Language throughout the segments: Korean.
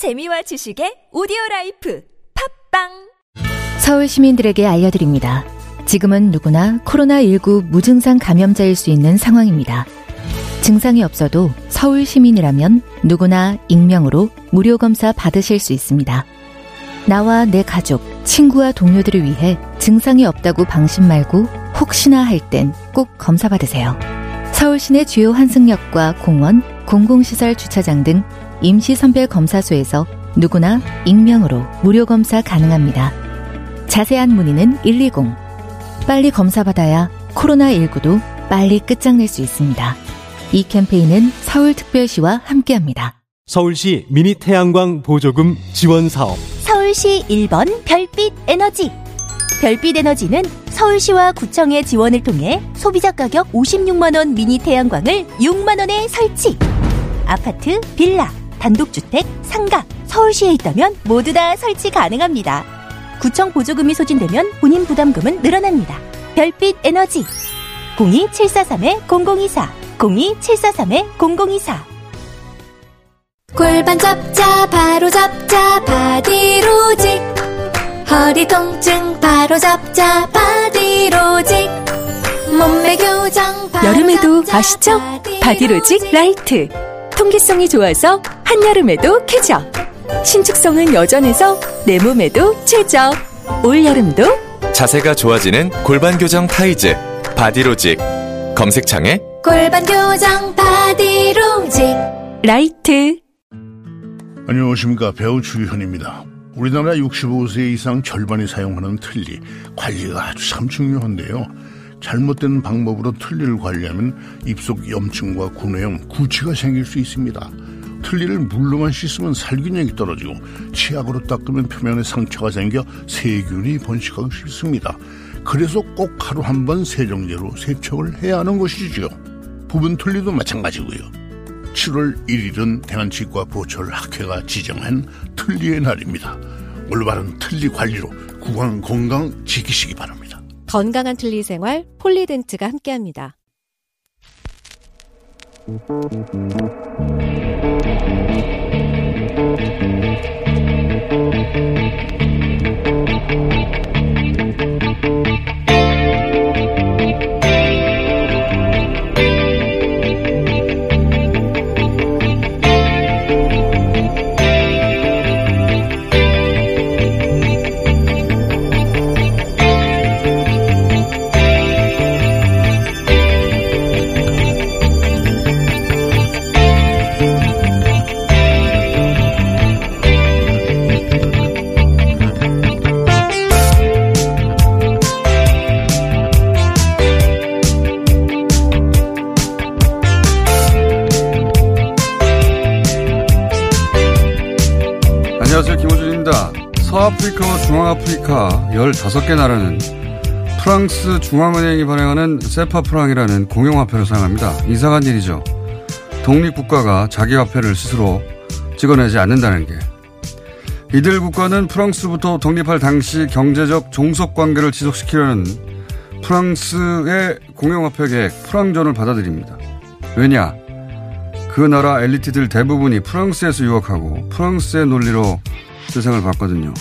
재미와 지식의 오디오 life 팟빵 서울 시민들에게 알려드립니다. 지금은 누구나 코로나19 무증상 감염자일 수 있는 상황입니다. 증상이 없어도 서울 시민이라면 누구나 익명으로 무료 검사 받으실 수 있습니다. 나와 내 가족, 친구와 동료들을 위해 증상이 없다고 방심 말고 혹시나 할 땐 꼭 검사 받으세요. 서울 시내 주요 환승역과 공원, 공공시설 주차장 등 임시선별 검사소에서 누구나 익명으로 무료 검사 가능합니다. 자세한 문의는 120. 빨리 검사받아야 코로나19도 빨리 끝장낼 수 있습니다. 이 캠페인은 서울특별시와 함께합니다. 서울시 미니 태양광 보조금 지원 사업. 서울시 1번 별빛 에너지. 별빛 에너지는 서울시와 구청의 지원을 통해 소비자 가격 56만원 미니 태양광을 6만원에 설치. 아파트, 빌라, 단독주택, 상가, 서울시에 있다면 모두 다 설치 가능합니다. 구청 보조금이 소진되면 본인 부담금은 늘어납니다. 별빛 에너지. 02743-0024 02743-0024 골반 잡자 바로 잡자 바디로직. 허리 통증 바로 잡자 바디로직. 몸매 교정 여름에도 아시죠? 바디로직 라이트 통기성이 좋아서 한여름에도 쾌적. 신축성은 여전해서 내 몸에도 최적 올여름도 자세가 좋아지는 골반 교정 타이즈 바디로직. 검색창에 골반 교정 바디로직. 라이트. 안녕하십니까. 배우 주현입니다. 우리나라 65세 이상 절반이 사용하는 틀니 관리가 아주 참 중요한데요. 잘못된 방법으로 틀니를 관리하면 입속 염증과 구내염, 구취가 생길 수 있습니다. 틀니를 물로만 씻으면 살균력이 떨어지고 치약으로 닦으면 표면에 상처가 생겨 세균이 번식하기 쉽습니다. 그래서 꼭 하루 한 번 세정제로 세척을 해야 하는 것이죠. 부분 틀니도 마찬가지고요. 7월 1일은 대한치과 보철 학회가 지정한 틀니의 날입니다. 올바른 틀니 관리로 구강 건강 지키시기 바랍니다. 건강한 틀니 생활 폴리덴트가 함께합니다. 서아프리카와 중앙아프리카 15개 나라는 프랑스 중앙은행이 발행하는 세파프랑이라는 공용화폐를 사용합니다. 이상한 일이죠. 독립국가가 자기 화폐를 스스로 찍어내지 않는다는 게. 이들 국가는 프랑스부터 독립할 당시 경제적 종속 관계를 지속시키려는 프랑스의 공용화폐 계획 프랑전을 받아들입니다. 왜냐? 그 나라 엘리트들 대부분이 프랑스에서 유학하고 프랑스의 논리로 세상을 봤거든요.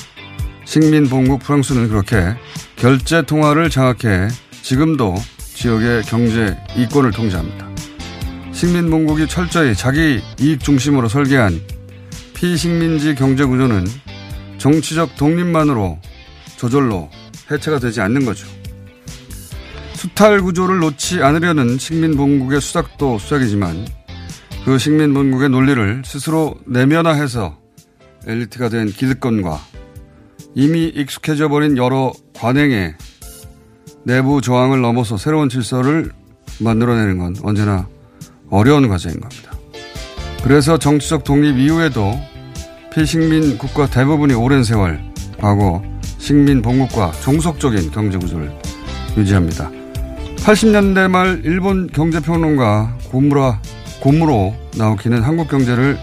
식민봉국 프랑스는 그렇게 결제 통화를 장악해 지금도 지역의 경제 이권을 통제합니다. 식민봉국이 철저히 자기 이익 중심으로 설계한 피식민지 경제 구조는 정치적 독립만으로 저절로 해체가 되지 않는 거죠. 수탈 구조를 놓지 않으려는 식민봉국의 수작도 수작이지만 그 식민본국의 논리를 스스로 내면화해서 엘리트가 된 기득권과 이미 익숙해져 버린 여러 관행의 내부 저항을 넘어서 새로운 질서를 만들어내는 건 언제나 어려운 과정인 겁니다. 그래서 정치적 독립 이후에도 피식민 국가 대부분이 오랜 세월 과거 식민 본국과 종속적인 경제 구조를 유지합니다. 80년대 말 일본 경제평론가 고무라 고무로 나오키는 한국 경제를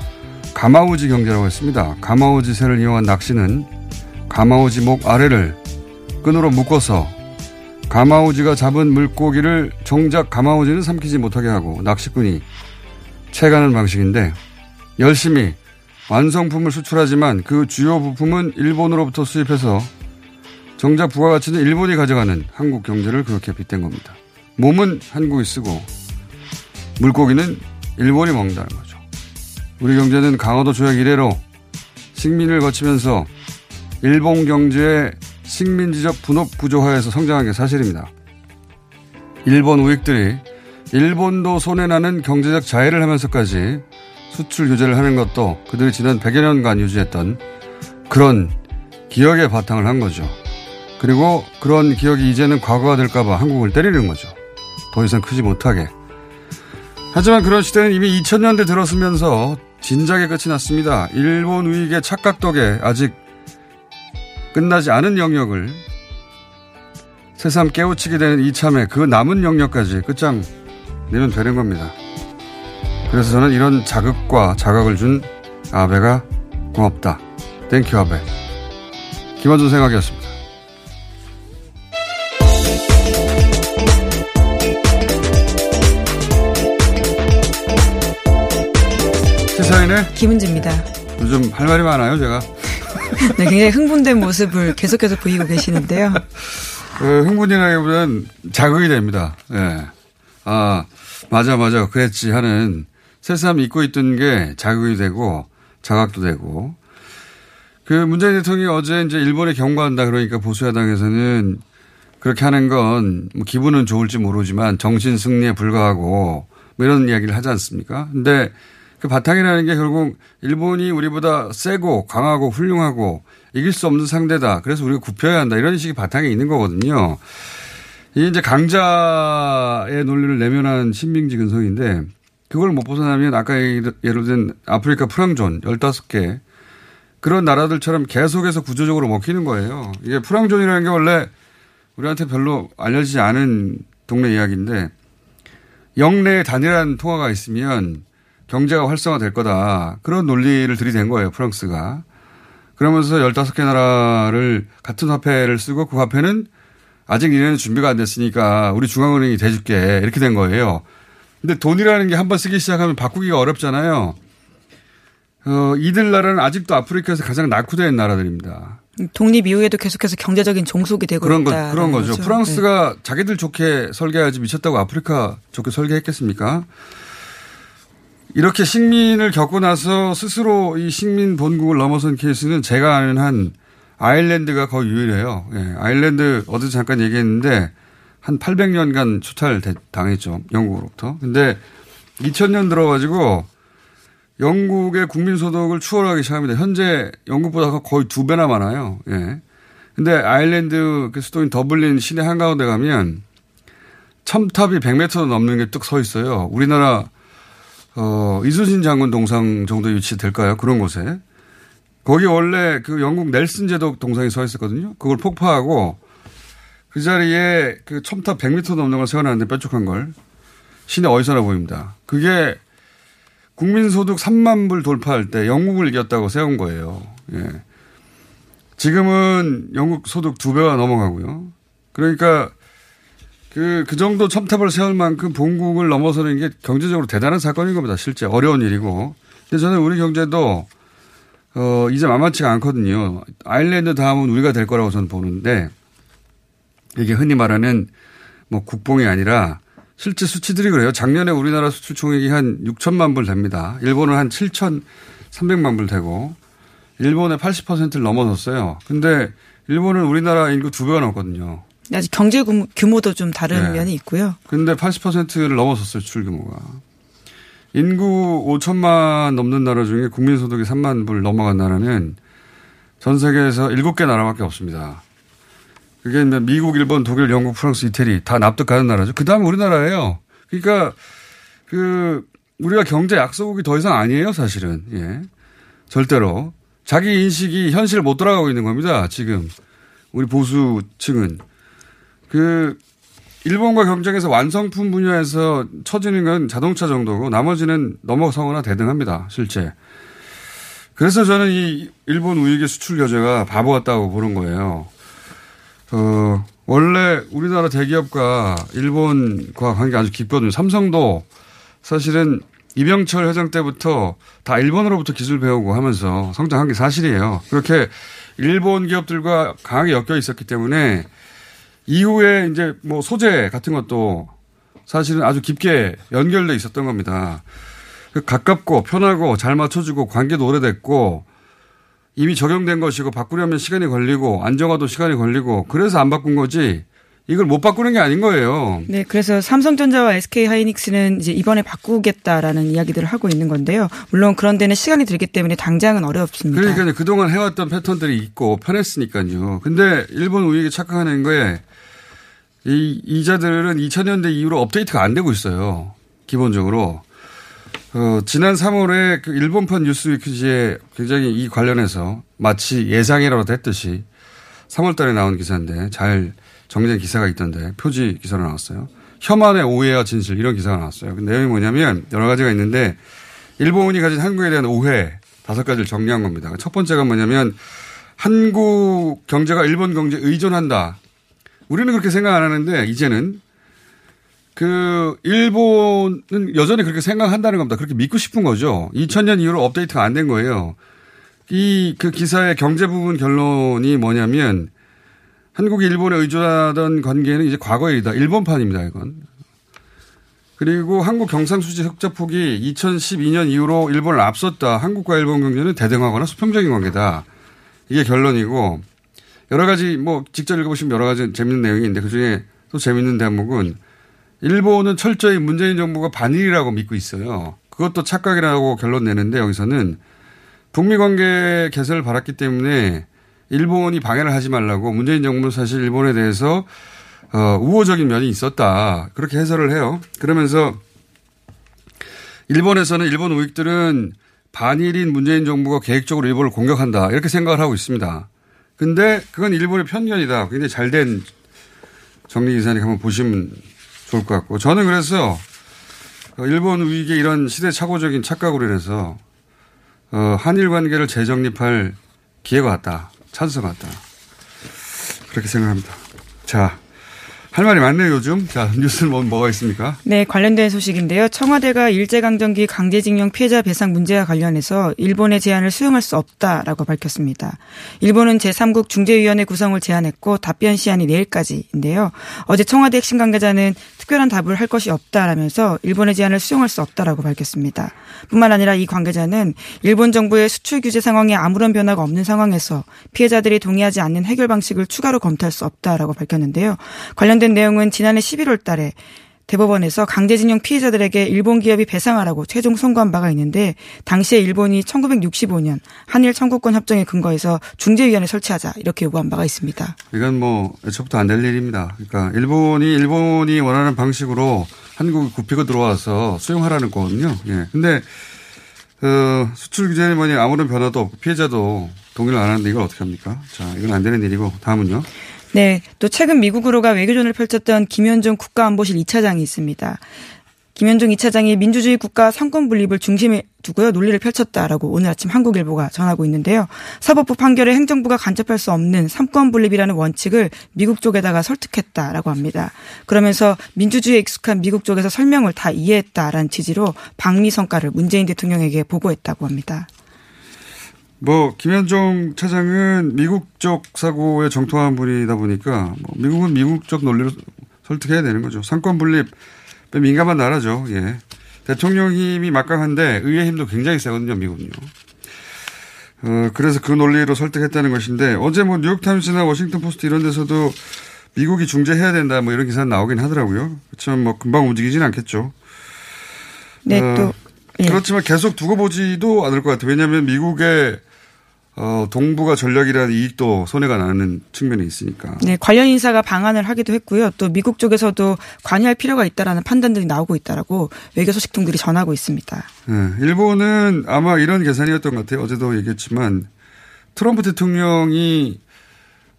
가마우지 경제라고 했습니다. 가마우지 새를 이용한 낚시는 가마우지 목 아래를 끈으로 묶어서 가마우지가 잡은 물고기를 정작 가마우지는 삼키지 못하게 하고 낚시꾼이 채가는 방식인데 열심히 완성품을 수출하지만 그 주요 부품은 일본으로부터 수입해서 정작 부가가치는 일본이 가져가는 한국 경제를 그렇게 빗댄 겁니다. 몸은 한국이 쓰고 물고기는 일본이 먹는다는 거죠. 우리 경제는 강화도 조약 이래로 식민을 거치면서 일본 경제의 식민지적 분업 구조화에서 성장한 게 사실입니다. 일본 우익들이 일본도 손해나는 경제적 자해를 하면서까지 수출 규제를 하는 것도 그들이 지난 100여 년간 유지했던 그런 기억의 바탕을 한 거죠. 그리고 그런 기억이 이제는 과거가 될까봐 한국을 때리는 거죠. 더 이상 크지 못하게. 하지만 그런 시대는 이미 2000년대 들었으면서 진작에 끝이 났습니다. 일본 우익의 착각 덕에 아직 끝나지 않은 영역을 새삼 깨우치게 되는 이참에 그 남은 영역까지 끝장 내면 되는 겁니다. 그래서 저는 이런 자극과 자각을 준 아베가 고맙다. Thank you 아베. 김어준 생각이었습니다. 시사인의 김은지입니다. 요즘 할 말이 많아요, 제가. 네, 굉장히 흥분된 모습을 계속해서 보이고 계시는데요. 그 흥분이라기보다는 자극이 됩니다. 예. 네. 아, 맞아, 맞아. 그랬지 하는 새삼 잊고 있던 게 자극이 되고 자각도 되고 그 문재인 대통령이 어제 이제 일본에 경고한다 그러니까 보수야당에서는 그렇게 하는 건 뭐 기분은 좋을지 모르지만 정신 승리에 불과하고 뭐 이런 이야기를 하지 않습니까? 근데 그 바탕이라는 게 결국 일본이 우리보다 세고 강하고 훌륭하고 이길 수 없는 상대다. 그래서 우리가 굽혀야 한다. 이런 식이 바탕에 있는 거거든요. 이게 이제 강자의 논리를 내면한 신빙지 근성인데 그걸 못 벗어나면 아까 예를 든 아프리카 프랑존 15개 그런 나라들처럼 계속해서 구조적으로 먹히는 거예요. 이게 프랑존이라는 게 원래 우리한테 별로 알려지지 않은 동네 이야기인데 영내에 단일한 통화가 있으면 경제가 활성화될 거다. 그런 논리를 들이댄 거예요. 프랑스가. 그러면서 15개 나라를 같은 화폐를 쓰고 그 화폐는 아직 니네는 준비가 안 됐으니까 우리 중앙은행이 대줄게. 이렇게 된 거예요. 근데 돈이라는 게 한 번 쓰기 시작하면 바꾸기가 어렵잖아요. 어, 이들 나라는 아직도 아프리카에서 가장 낙후된 나라들입니다. 독립 이후에도 계속해서 경제적인 종속이 되고 그런 있다. 거, 그런 거죠. 거죠. 프랑스가 네. 자기들 좋게 설계하지 미쳤다고 아프리카 좋게 설계했겠습니까? 이렇게 식민을 겪고 나서 스스로 이 식민 본국을 넘어선 케이스는 제가 아는 한 아일랜드가 거의 유일해요. 예, 아일랜드 어제 잠깐 얘기했는데 한 800년간 초탈 당했죠. 영국으로부터. 근데 2000년 들어가지고 영국의 국민소득을 추월하기 시작합니다. 현재 영국보다 거의 두 배나 많아요. 예. 근데 아일랜드 그 수도인 더블린 시내 한가운데 가면 첨탑이 100m 넘는 게 뚝 서 있어요. 우리나라 어, 이순신 장군 동상 정도 위치 될까요? 그런 곳에. 거기 원래 그 영국 넬슨 제독 동상이 서 있었거든요. 그걸 폭파하고 그 자리에 그 첨탑 100m 넘는 걸 세워놨는데 뾰족한 걸. 시내 어디서나 보입니다. 그게 국민소득 3만 불 돌파할 때 영국을 이겼다고 세운 거예요. 예. 지금은 영국 소득 두 배가 넘어가고요. 그러니까 그, 그 정도 첨탑을 세울 만큼 본국을 넘어서는 게 경제적으로 대단한 사건인 겁니다. 실제 어려운 일이고. 근데 저는 우리 경제도 어, 이제 만만치가 않거든요. 아일랜드 다음은 우리가 될 거라고 저는 보는데 이게 흔히 말하는 뭐 국뽕이 아니라 실제 수치들이 그래요. 작년에 우리나라 수출 총액이 한 6천만 불 됩니다. 일본은 한 7,300만 불 되고 일본의 80%를 넘어섰어요. 근데 일본은 우리나라 인구 두 배가 넘거든요. 아직 경제 규모도 좀 다른 네. 면이 있고요. 근데 80%를 넘어섰어요, 수출 규모가. 인구 5천만 넘는 나라 중에 국민소득이 3만 불 넘어간 나라는 전 세계에서 7개 나라밖에 없습니다. 그게 미국, 일본, 독일, 영국, 프랑스, 이태리 다 납득하는 나라죠. 그 다음에 우리나라예요. 그러니까 그 우리가 경제 약소국이 더 이상 아니에요, 사실은. 예. 절대로. 자기 인식이 현실을 못 돌아가고 있는 겁니다, 지금. 우리 보수층은. 그 일본과 경쟁해서 완성품 분야에서 처지는 건 자동차 정도고 나머지는 넘어서거나 대등합니다. 실제. 그래서 저는 이 일본 우익의 수출 규제가 바보 같다고 보는 거예요. 어, 원래 우리나라 대기업과 일본과 관계가 아주 깊거든요. 삼성도 사실은 이병철 회장 때부터 다 일본으로부터 기술 배우고 하면서 성장한 게 사실이에요. 그렇게 일본 기업들과 강하게 엮여 있었기 때문에 이후에 이제 뭐 소재 같은 것도 사실은 아주 깊게 연결돼 있었던 겁니다. 그 가깝고 편하고 잘 맞춰주고 관계도 오래됐고 이미 적용된 것이고 바꾸려면 시간이 걸리고 안정화도 시간이 걸리고 그래서 안 바꾼 거지 이걸 못 바꾸는 게 아닌 거예요. 네, 그래서 삼성전자와 SK 하이닉스는 이제 이번에 바꾸겠다라는 이야기들을 하고 있는 건데요. 물론 그런 데는 시간이 들기 때문에 당장은 어렵습니다. 그러니까 그동안 해왔던 패턴들이 있고 편했으니까요. 근데 일본 우익이 착각하는 거에 이 이자들은 2000년대 이후로 업데이트가 안 되고 있어요. 기본적으로. 어, 지난 3월에 그 일본판 뉴스위크지에 굉장히 이 관련해서 마치 예상이라고 했듯이 3월 달에 나온 기사인데 잘 정리된 기사가 있던데 표지 기사로 나왔어요. 혐한의 오해와 진실 이런 기사가 나왔어요. 그 내용이 뭐냐면 여러 가지가 있는데 일본이 가진 한국에 대한 오해 다섯 가지를 정리한 겁니다. 첫 번째가 뭐냐면 한국 경제가 일본 경제에 의존한다. 우리는 그렇게 생각 안 하는데 이제는 그 일본은 여전히 그렇게 생각한다는 겁니다. 그렇게 믿고 싶은 거죠. 2000년 이후로 업데이트가 안 된 거예요. 이 그 기사의 경제 부분 결론이 뭐냐면 한국이 일본에 의존하던 관계는 이제 과거의 일이다. 일본판입니다, 이건. 그리고 한국 경상수지 흑자폭이 2012년 이후로 일본을 앞섰다. 한국과 일본 경제는 대등하거나 수평적인 관계다. 이게 결론이고 여러 가지 뭐 직접 읽어보시면 여러 가지 재밌는 내용이 있는데 그중에 또 재밌는 대목은 일본은 철저히 문재인 정부가 반일이라고 믿고 있어요. 그것도 착각이라고 결론 내는데 여기서는 북미 관계 개선을 바랐기 때문에 일본이 방해를 하지 말라고 문재인 정부는 사실 일본에 대해서 어, 우호적인 면이 있었다. 그렇게 해설을 해요. 그러면서 일본에서는 일본 우익들은 반일인 문재인 정부가 계획적으로 일본을 공격한다. 이렇게 생각을 하고 있습니다. 근데 그건 일본의 편견이다. 굉장히 잘된 정리 기사니까 한번 보시면 좋을 것 같고. 저는 그래서 일본 우익의 이런 시대착오적인 착각으로 인해서 어, 한일 관계를 재정립할 기회가 왔다. 찬스가 왔다. 그렇게 생각합니다. 자, 할 말이 많네요, 요즘. 자, 뉴스는 뭐, 뭐가 있습니까? 네, 관련된 소식인데요. 청와대가 일제강점기 강제징용 피해자 배상 문제와 관련해서 일본의 제안을 수용할 수 없다라고 밝혔습니다. 일본은 제3국 중재위원회 구성을 제안했고 답변 시한이 내일까지인데요. 어제 청와대 핵심 관계자는 특별한 답을 할 것이 없다라면서 일본의 제안을 수용할 수 없다라고 밝혔습니다. 뿐만 아니라 이 관계자는 일본 정부의 수출 규제 상황에 아무런 변화가 없는 상황에서 피해자들이 동의하지 않는 해결 방식을 추가로 검토할 수 없다라고 밝혔는데요. 관련된 내용은 지난해 11월 달에 대법원에서 강제징용 피해자들에게 일본 기업이 배상하라고 최종 선고한 바가 있는데 당시에 일본이 1965년 한일 청구권 협정에 근거해서 중재위원회 설치하자 이렇게 요구한 바가 있습니다. 이건 뭐 애초부터 안 될 일입니다. 그러니까 일본이 일본이 원하는 방식으로 한국이 굽히고 들어와서 수용하라는 거거든요. 예. 근데 어, 수출 규제는 뭐냐 아무런 변화도 없고 피해자도 동의를 안 하는데 이걸 어떻게 합니까? 자, 이건 안 되는 일이고 다음은요. 네. 또 최근 미국으로가 외교전을 펼쳤던 김현종 국가안보실 2차장이 있습니다. 김현종 2차장이 민주주의 국가 상권 분립을 중심에 두고요 논리를 펼쳤다라고 오늘 아침 한국일보가 전하고 있는데요. 사법부 판결에 행정부가 간섭할 수 없는 삼권 분립이라는 원칙을 미국 쪽에다가 설득했다라고 합니다. 그러면서 민주주의에 익숙한 미국 쪽에서 설명을 다 이해했다라는 취지로 방미 성과를 문재인 대통령에게 보고했다고 합니다. 뭐 김현종 차장은 미국 쪽 사고에 정통한 분이다 보니까 뭐 미국은 미국 쪽 논리로 설득해야 되는 거죠. 삼권 분립 민감한 나라죠. 예. 대통령 힘이 막강한데 의회 힘도 굉장히 세거든요. 미국은요. 어, 그래서 그 논리로 설득했다는 것인데 어제 뭐 뉴욕타임스나 워싱턴 포스트 이런 데서도 미국이 중재해야 된다 뭐 이런 기사 나오긴 하더라고요. 그렇지만 뭐 금방 움직이진 않겠죠. 네, 어, 또. 예. 그렇지만 계속 두고 보지도 않을 것 같아요. 왜냐하면 미국의 어, 동북아 전략이라는 이익도 손해가 나는 측면이 있으니까. 네, 관련 인사가 방한을 하기도 했고요. 또 미국 쪽에서도 관여할 필요가 있다라는 판단들이 나오고 있다라고 외교 소식통들이 전하고 있습니다. 네, 일본은 아마 이런 계산이었던 것 같아요. 어제도 얘기했지만 트럼프 대통령이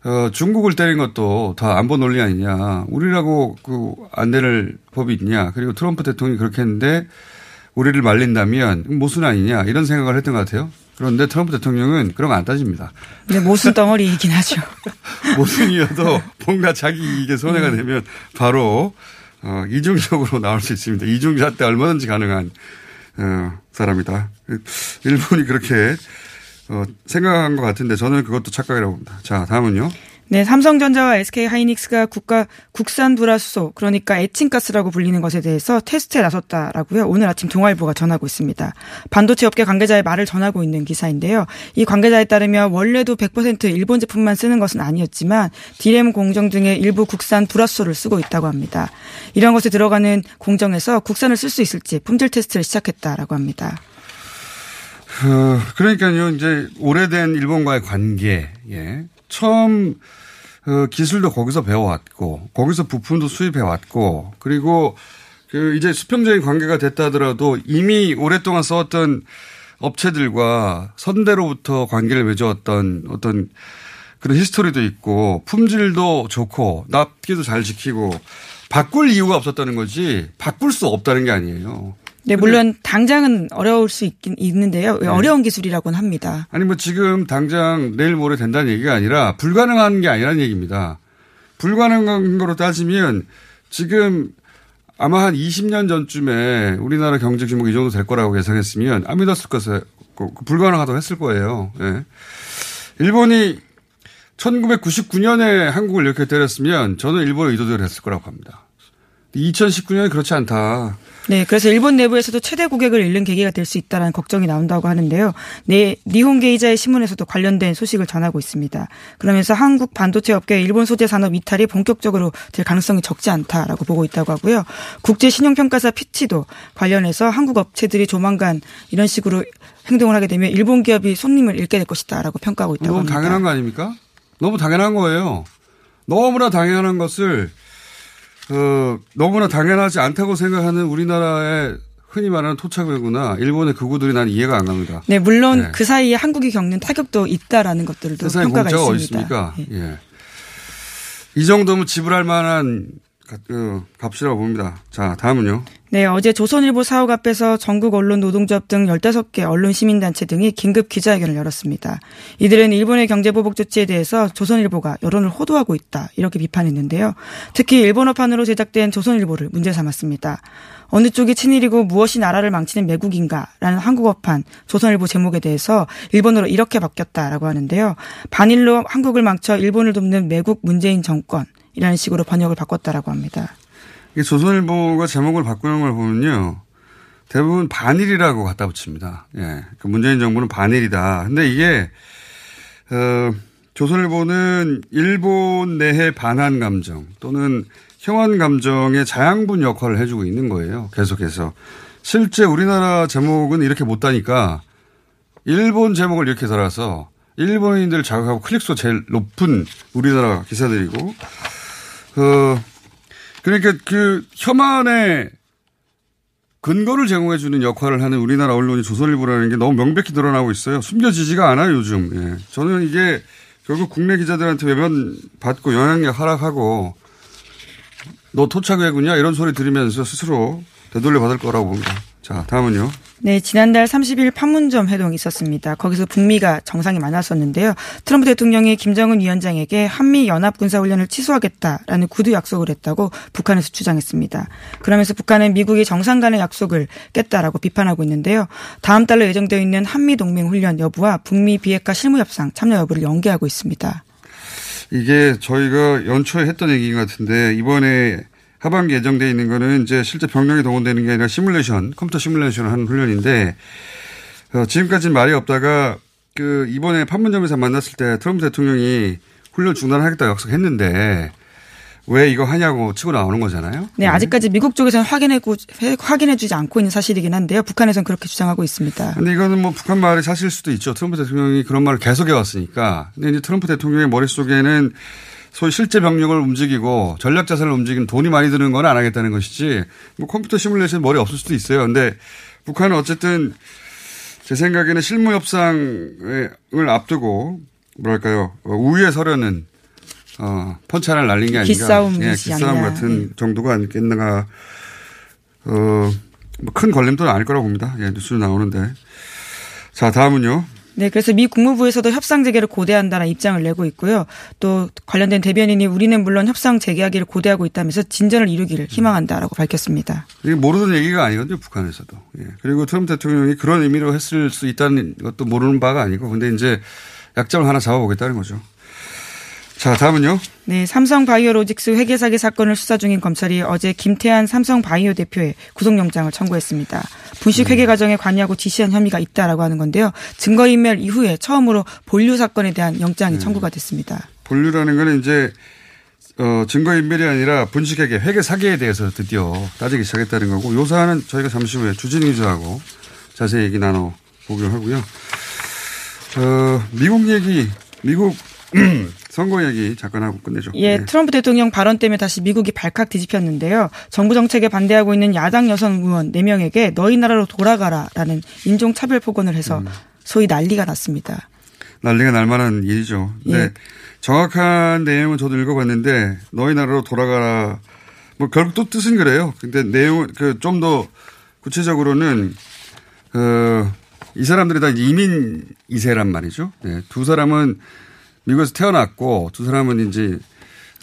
어, 중국을 때린 것도 다 안보 논리 아니냐. 우리라고 그 안내를 법이 있냐. 그리고 트럼프 대통령이 그렇게 했는데 우리를 말린다면 모순 아니냐. 이런 생각을 했던 것 같아요. 그런데 트럼프 대통령은 그런 거 안 따집니다. 네, 모순 덩어리이긴 하죠. 모순이어도 뭔가 자기 이익에 손해가 되면 바로 어, 이중적으로 나올 수 있습니다. 이중자 때 얼마든지 가능한 어, 사람이다. 일본이 그렇게 어, 생각한 것 같은데 저는 그것도 착각이라고 봅니다. 자, 다음은요. 네, 삼성전자와 SK 하이닉스가 국가 국산 불화수소 그러니까 에칭가스라고 불리는 것에 대해서 테스트에 나섰다라고요. 오늘 아침 동아일보가 전하고 있습니다. 반도체 업계 관계자의 말을 전하고 있는 기사인데요. 이 관계자에 따르면 원래도 100% 일본 제품만 쓰는 것은 아니었지만 디램 공정 등의 일부 국산 불화수소를 쓰고 있다고 합니다. 이런 것에 들어가는 공정에서 국산을 쓸 수 있을지 품질 테스트를 시작했다라고 합니다. 어, 그러니까요, 이제 오래된 일본과의 관계, 예. 처음 어, 기술도 거기서 배워왔고 거기서 부품도 수입해왔고 그리고 그 이제 수평적인 관계가 됐다 하더라도 이미 오랫동안 써왔던 업체들과 선대로부터 관계를 맺어왔던 어떤 그런 히스토리도 있고 품질도 좋고 납기도 잘 지키고 바꿀 이유가 없었다는 거지 바꿀 수 없다는 게 아니에요. 네, 물론 당장은 어려울 수 있긴 있는데요. 네. 어려운 기술이라고는 합니다. 아니 뭐 지금 당장 내일 모레 된다는 얘기가 아니라 불가능한 게 아니라는 얘기입니다. 불가능한 거로 따지면 지금 아마 한 20년 전쯤에 우리나라 경제 규모가 이 정도 될 거라고 예상했으면 안 믿었을 것에 불가능하다고 했을 거예요. 네. 일본이 1999년에 한국을 이렇게 때렸으면 저는 일본의 의도대로 했을 거라고 합니다. 2019년에 그렇지 않다. 네, 그래서 일본 내부에서도 최대 고객을 잃는 계기가 될 수 있다는 걱정이 나온다고 하는데요. 네, 니혼 게이자의 신문에서도 관련된 소식을 전하고 있습니다. 그러면서 한국 반도체 업계 일본 소재 산업 이탈이 본격적으로 될 가능성이 적지 않다라고 보고 있다고 하고요. 국제 신용평가사 피치도 관련해서 한국 업체들이 조만간 이런 식으로 행동을 하게 되면 일본 기업이 손님을 잃게 될 것이다라고 평가하고 있다고 너무 합니다. 당연한 거 아닙니까? 너무 당연한 거예요. 너무나 당연한 것을 어, 너무나 당연하지 않다고 생각하는 우리나라의 흔히 말하는 토착외구나 일본의 극우들이 난 이해가 안 갑니다. 네, 물론 네. 그 사이에 한국이 겪는 타격도 있다라는 것들도 평가가 있습니다. 어디 있습니까? 예. 예. 이 정도면 지불할 만한 그 값이라고 봅니다. 자, 다음은요. 네, 어제 조선일보 사옥 앞에서 전국 언론 노동조합 등 15개 언론 시민단체 등이 긴급 기자회견을 열었습니다. 이들은 일본의 경제보복 조치에 대해서 조선일보가 여론을 호도하고 있다 이렇게 비판했는데요. 특히 일본어판으로 제작된 조선일보를 문제 삼았습니다. 어느 쪽이 친일이고 무엇이 나라를 망치는 매국인가라는 한국어판 조선일보 제목에 대해서 일본어로 이렇게 바뀌었다라고 하는데요. 반일로 한국을 망쳐 일본을 돕는 매국 문재인 정권 이라는 식으로 번역을 바꿨다라고 합니다. 조선일보가 제목을 바꾸는 걸 보면요. 대부분 반일이라고 갖다 붙입니다. 예. 그 문재인 정부는 반일이다. 근데 이게, 어, 조선일보는 일본 내해 반한 감정 또는 형한 감정의 자양분 역할을 해주고 있는 거예요. 계속해서. 실제 우리나라 제목은 이렇게 못 다니까 일본 제목을 이렇게 달아서 일본인들 자극하고 클릭수 제일 높은 우리나라 기사들이고 그, 그러니까 그 혐한의 근거를 제공해 주는 역할을 하는 우리나라 언론이 조선일보라는 게 너무 명백히 드러나고 있어요. 숨겨지지가 않아요, 요즘. 예. 저는 이게 결국 국내 기자들한테 외면 받고 영향력 하락하고 너 토착외구냐 이런 소리 들으면서 스스로 되돌려 받을 거라고 봅니다. 자, 다음은요. 네, 지난달 30일 판문점 회동이 있었습니다. 거기서 북미가 정상이 많았었는데요. 트럼프 대통령이 김정은 위원장에게 한미 연합 군사 훈련을 취소하겠다라는 구두 약속을 했다고 북한에서 주장했습니다. 그러면서 북한은 미국이 정상 간의 약속을 깼다라고 비판하고 있는데요. 다음 달로 예정되어 있는 한미 동맹 훈련 여부와 북미 비핵화 실무 협상 참여 여부를 연기하고 있습니다. 이게 저희가 연초에 했던 얘기 같은데 이번에 하반기 예정되어 있는 거는 이제 실제 병력이 동원되는 게 아니라 시뮬레이션, 컴퓨터 시뮬레이션을 하는 훈련인데, 어, 지금까지는 말이 없다가 그 이번에 판문점에서 만났을 때 트럼프 대통령이 훈련 중단하겠다고 약속했는데 왜 이거 하냐고 치고 나오는 거잖아요. 네, 아직까지 미국 쪽에서는 확인해 확인해주지 않고 있는 사실이긴 한데요. 북한에서는 그렇게 주장하고 있습니다. 근데 이거는 뭐 북한 말이 사실 수도 있죠. 트럼프 대통령이 그런 말을 계속 해왔으니까. 근데 이제 트럼프 대통령의 머릿 속에는 소위 실제 병력을 움직이고 전략 자산을 움직이는 돈이 많이 드는 건 안 하겠다는 것이지 뭐 컴퓨터 시뮬레이션 머리 없을 수도 있어요. 근데 북한은 어쨌든 제 생각에는 실무 협상을 앞두고 뭐랄까요 우위에 서려는 어, 펀치 하나를 날린 게 아닌가. 기싸움, 예, 기싸움 같은 네. 정도가 아니겠는가. 어, 뭐 큰 걸림돌은 아닐 거라고 봅니다. 예, 뉴스로 나오는데. 자, 다음은요. 네, 그래서 미 국무부에서도 협상 재개를 고대한다는 입장을 내고 있고요. 또 관련된 대변인이 우리는 물론 협상 재개하기를 고대하고 있다면서 진전을 이루기를 희망한다라고 밝혔습니다. 이게 모르는 얘기가 아니거든요, 북한에서도. 예. 그리고 트럼프 대통령이 그런 의미로 했을 수 있다는 것도 모르는 바가 아니고, 근데 이제 약점을 하나 잡아보겠다는 거죠. 자, 다음은요. 네, 삼성 바이오로직스 회계 사기 사건을 수사 중인 검찰이 어제 김태한 삼성 바이오 대표의 구속영장을 청구했습니다. 분식 회계 과정에 관여하고 지시한 혐의가 있다라고 하는 건데요. 증거 인멸 이후에 처음으로 본류 사건에 대한 영장이 청구가 됐습니다. 본류라는 거는 이제 어, 증거 인멸이 아니라 분식 회계, 회계 사기에 대해서 드디어 따지기 시작했다는 거고, 요 사안은 저희가 잠시 후에 주진우 기자하고 자세히 얘기 나눠 보기로 하고요. 어, 미국 얘기, 미국 선거 얘기 잠깐 하고 끝내죠. 예, 네. 트럼프 대통령 발언 때문에 다시 미국이 발칵 뒤집혔는데요. 정부 정책에 반대하고 있는 야당 여성 의원 4명에게 너희 나라로 돌아가라라는 인종차별 폭언을 해서 소위 난리가 났습니다. 난리가 날 만한 일이죠. 근데 예. 정확한 내용은 저도 읽어봤는데 너희 나라로 돌아가라. 뭐 결국 또 뜻은 그래요. 근데 내용은 그좀 더 구체적으로는 그 이 사람들이 다 이민 이세란 말이죠. 네. 두 사람은 미국에서 태어났고 두 사람은 이제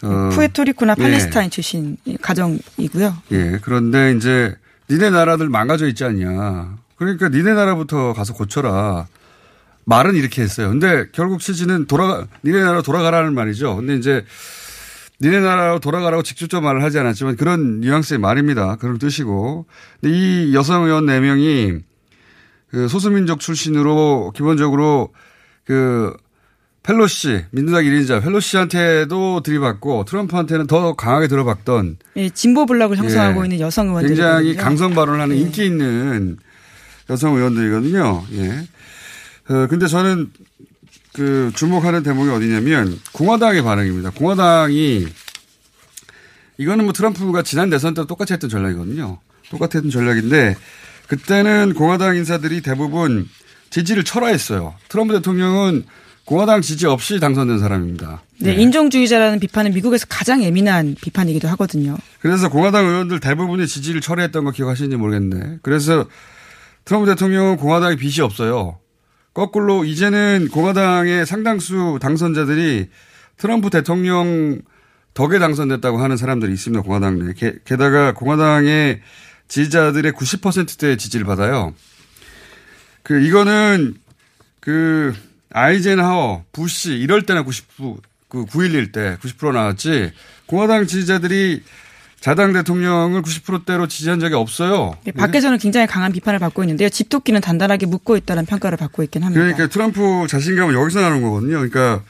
어 푸에토리코나 예. 팔레스타인 출신 가정이고요. 예. 그런데 이제 니네 나라들 망가져 있지 않냐. 그러니까 니네 나라부터 가서 고쳐라. 말은 이렇게 했어요. 근데 결국 취지는 돌아가, 니네 나라로 돌아가라는 말이죠. 근데 이제 니네 나라로 돌아가라고 직접적 말을 하지 않았지만 그런 뉘앙스의 말입니다. 그런 뜻이고. 근데 이 여성 의원 4 명이 그 소수민족 출신으로 기본적으로 그 펠로시, 민주당 1인자 펠로시한테도 들이받고 트럼프한테는 더 강하게 들어박던 예, 진보 블락을 형성하고 예. 있는 여성 의원들이 굉장히 강성 발언을 하는 네. 인기 있는 여성 의원들이거든요. 예. 어, 근데 저는 그 주목하는 대목이 어디냐면 공화당의 반응입니다. 공화당이 이거는 뭐 트럼프가 지난 대선 때 똑같이 했던 전략이거든요. 똑같았던 전략인데 그때는 공화당 인사들이 대부분 지지를 철회했어요. 트럼프 대통령은 공화당 지지 없이 당선된 사람입니다. 네, 인종주의자라는 비판은 미국에서 가장 예민한 비판이기도 하거든요. 그래서 공화당 의원들 대부분이 지지를 철회했던 거 기억하시는지 모르겠네. 그래서 트럼프 대통령은 공화당에 빚이 없어요. 거꾸로 이제는 공화당의 상당수 당선자들이 트럼프 대통령 덕에 당선됐다고 하는 사람들이 있습니다. 공화당 내. 게, 게다가 공화당의 지지자들의 90%대의 지지를 받아요. 그 이거는 그 아이젠하워, 부시 이럴 때나 90, 그 9.11 때 90% 나왔지 공화당 지지자들이 자당 대통령을 90%대로 지지한 적이 없어요. 예, 밖에서는 굉장히 강한 비판을 받고 있는데요. 집토끼는 단단하게 묶고 있다는 평가를 받고 있긴 합니다. 그러니까 트럼프 자신감은 여기서 나는 거거든요. 그러니까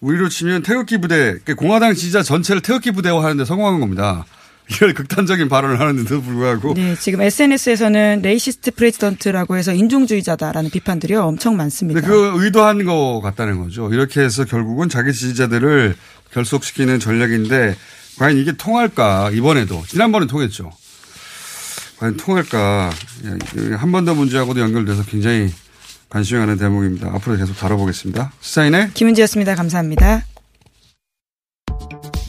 우리로 치면 태극기 부대, 그러니까 공화당 지지자 전체를 태극기 부대화 하는데 성공한 겁니다. 이런 극단적인 발언을 하는데도 불구하고 네, 지금 SNS에서는 racist president라고 해서 인종주의자다라는 비판들이 엄청 많습니다. 근데 그 의도한 거 같다는 거죠. 이렇게 해서 결국은 자기 지지자들을 결속시키는 전략인데 과연 이게 통할까 이번에도 지난번에 통했죠. 과연 통할까 한 번 더 문제하고도 연결돼서 굉장히 관심이 가는 대목입니다. 앞으로 계속 다뤄보겠습니다. 시사인의 김은지였습니다. 감사합니다.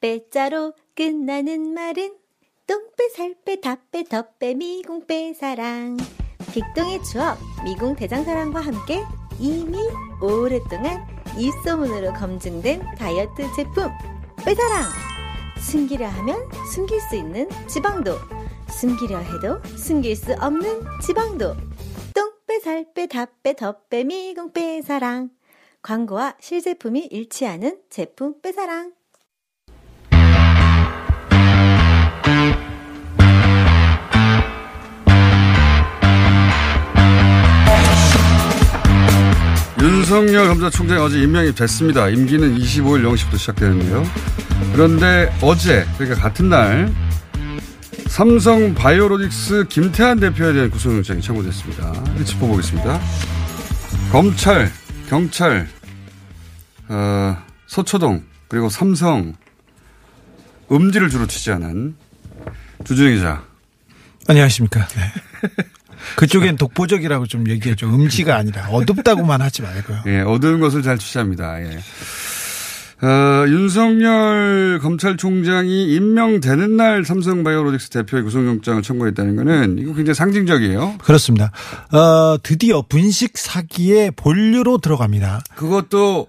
빼자로 끝나는 말은 똥빼, 살빼, 다빼, 덧빼, 미궁빼, 사랑. 빅동의 추억, 미궁 대장사랑과 함께 이미 오랫동안 입소문으로 검증된 다이어트 제품, 빼사랑. 숨기려 하면 숨길 수 있는 지방도, 숨기려 해도 숨길 수 없는 지방도. 똥빼, 살빼, 다빼, 덧빼, 미궁빼, 사랑. 광고와 실제품이 일치하는 제품 빼사랑. 윤석열 검사총장이 어제 임명이 됐습니다. 임기는 25일 0시부터 시작되는데요. 그런데 어제, 그러니까 같은 날, 삼성 바이오로직스 김태한 대표에 대한 구속영장이 청구됐습니다. 짚어보겠습니다. 검찰, 경찰, 어, 서초동, 그리고 삼성, 음지를 주로 취재하는 주준희 기자. 안녕하십니까. 네. 그쪽엔 독보적이라고 좀 얘기해줘. 음지가 아니라 어둡다고만 하지 말고요. 예, 어두운 것을 잘 취재합니다. 예. 어, 윤석열 검찰총장이 임명되는 날 삼성바이오로직스 대표의 구속영장을 청구했다는 것은 이거 굉장히 상징적이에요. 그렇습니다. 어, 드디어 분식 사기의 본류로 들어갑니다. 그것도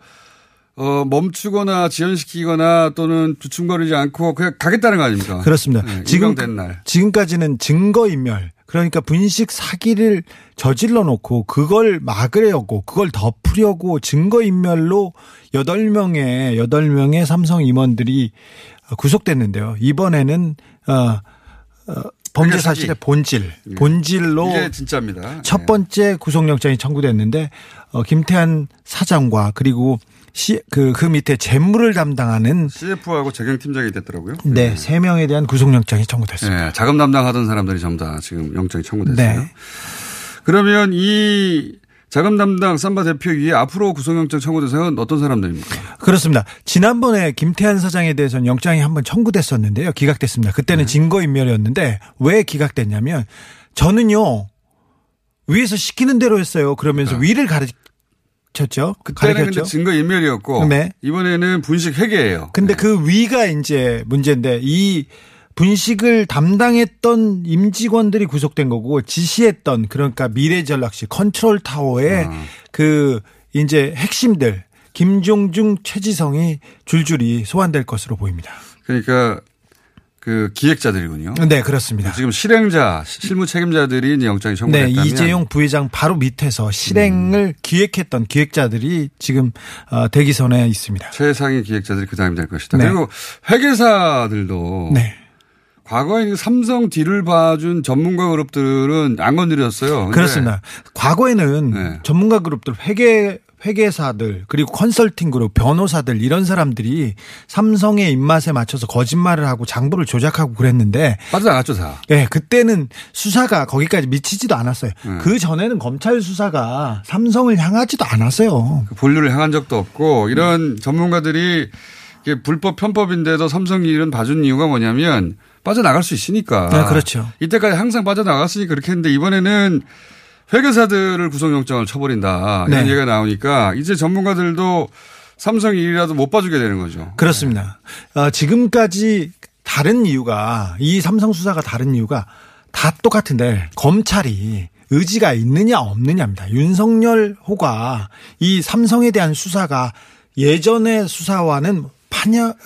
어, 멈추거나 지연시키거나 또는 주춤거리지 않고 그냥 가겠다는 거 아닙니까? 그렇습니다. 네, 지금. 지금까지는 증거인멸 그러니까 분식 사기를 저질러 놓고 그걸 막으려고 그걸 덮으려고 증거인멸로 8명의 8명의 삼성 임원들이 구속됐는데요. 이번에는 어, 어 범죄 사실의 본질, 예. 본질로 이게 진짜입니다. 첫 번째 구속영장이 청구됐는데 어, 김태한 사장과 그리고 시, 그, 그 밑에 재무를 담당하는 CF하고 재경팀장이 됐더라고요. 네, 세 명에 대한 구속영장이 청구됐습니다. 네, 자금 담당하던 사람들이 전부 다 지금 영장이 청구됐어요. 네. 그러면 이 자금 담당 삼바 대표 위에 앞으로 구속영장 청구대상은 어떤 사람들입니까? 그렇습니다. 지난번에 김태한 사장에 대해서는 영장이 한번 청구됐었는데요. 기각됐습니다. 그때는 네. 증거인멸이었는데 왜 기각됐냐면 저는요 위에서 시키는 대로 했어요. 그러면서 위를 가르 쳤죠. 그때는 근데 가르쳤죠. 증거 인멸이었고 네. 이번에는 분식 회계예요. 근데 그 위가 이제 문제인데 이 분식을 담당했던 임직원들이 구속된 거고 지시했던 그러니까 미래전략실 컨트롤 타워의 아. 그 이제 핵심들 김종중 최지성이 줄줄이 소환될 것으로 보입니다. 그러니까 그 기획자들이군요. 네, 그렇습니다. 지금 실행자, 실무 책임자들이 이제 영장이 네, 청구됐다면 이재용 부회장 바로 밑에서 실행을 기획했던 기획자들이 지금 어, 대기선에 있습니다. 최상위 기획자들이 그 다음이 될 것이다. 네. 그리고 회계사들도 네. 과거에 삼성 뒤를 봐준 전문가 그룹들은 안 건드렸어요. 그렇습니다. 과거에는 네. 전문가 그룹들 회계 회계사들 그리고 컨설팅 그룹 변호사들 이런 사람들이 삼성의 입맛에 맞춰서 거짓말을 하고 장부를 조작하고 그랬는데 빠져나갔죠 다. 네, 그때는 수사가 거기까지 미치지도 않았어요. 네. 그 전에는 검찰 수사가 삼성을 향하지도 않았어요. 그 본류를 향한 적도 없고 이런 전문가들이 이게 불법 편법인데도 삼성 일은 봐준 이유가 뭐냐면 빠져나갈 수 있으니까. 네, 그렇죠. 이때까지 항상 빠져나갔으니까 그렇게 했는데 이번에는 회계사들을 구속영장을 쳐버린다. 이런 네. 얘기가 나오니까 이제 전문가들도 삼성 일이라도 못 봐주게 되는 거죠. 그렇습니다. 어, 지금까지 다른 이유가 이 삼성 수사가 다른 이유가 다 똑같은데 검찰이 의지가 있느냐 없느냐입니다. 윤석열 호가 이 삼성에 대한 수사가 예전의 수사와는 판약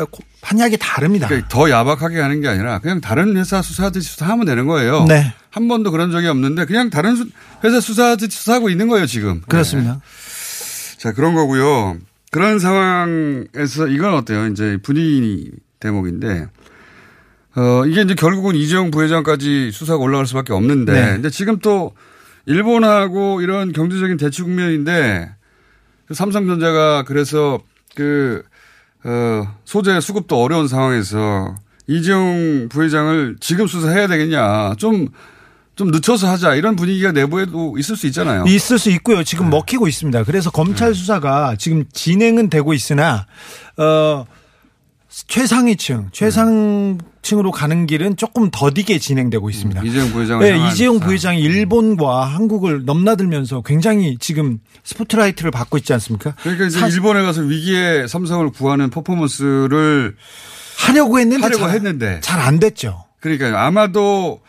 판약이 다릅니다. 그러니까 더 야박하게 하는 게 아니라 그냥 다른 회사 수사하듯이 수사하면 되는 거예요. 네. 한 번도 그런 적이 없는데 그냥 다른 수- 회사 수사하듯이 수사하고 있는 거예요 지금. 그렇습니다. 네. 자 그런 거고요. 그런 상황에서 이건 어때요? 이제 분위기 대목인데 어 이게 이제 결국은 이재용 부회장까지 수사가 올라갈 수밖에 없는데 네. 근데 지금 또 일본하고 이런 경제적인 대치 국면인데 그 삼성전자가 그래서 그 어, 소재 수급도 어려운 상황에서 이재용 부회장을 지금 수사해야 되겠냐. 좀, 좀 늦춰서 하자. 이런 분위기가 내부에도 있을 수 있잖아요. 있을 수 있고요. 네. 지금 먹히고 있습니다. 그래서 검찰 수사가 지금 진행은 되고 있으나 어 최상위층, 최상층으로 가는 길은 조금 더디게 진행되고 있습니다. 음, 이재용 부회장을 네, 이재용 사- 부회장이 일본과 한국을 넘나들면서 굉장히 지금 스포트라이트를 받고 있지 않습니까? 그러니까 이제 사실- 일본에 가서 위기에 삼성을 구하는 퍼포먼스를 하려고 했는데 하려고 잘- 했는데 잘 안 됐죠. 그러니까요. 아마도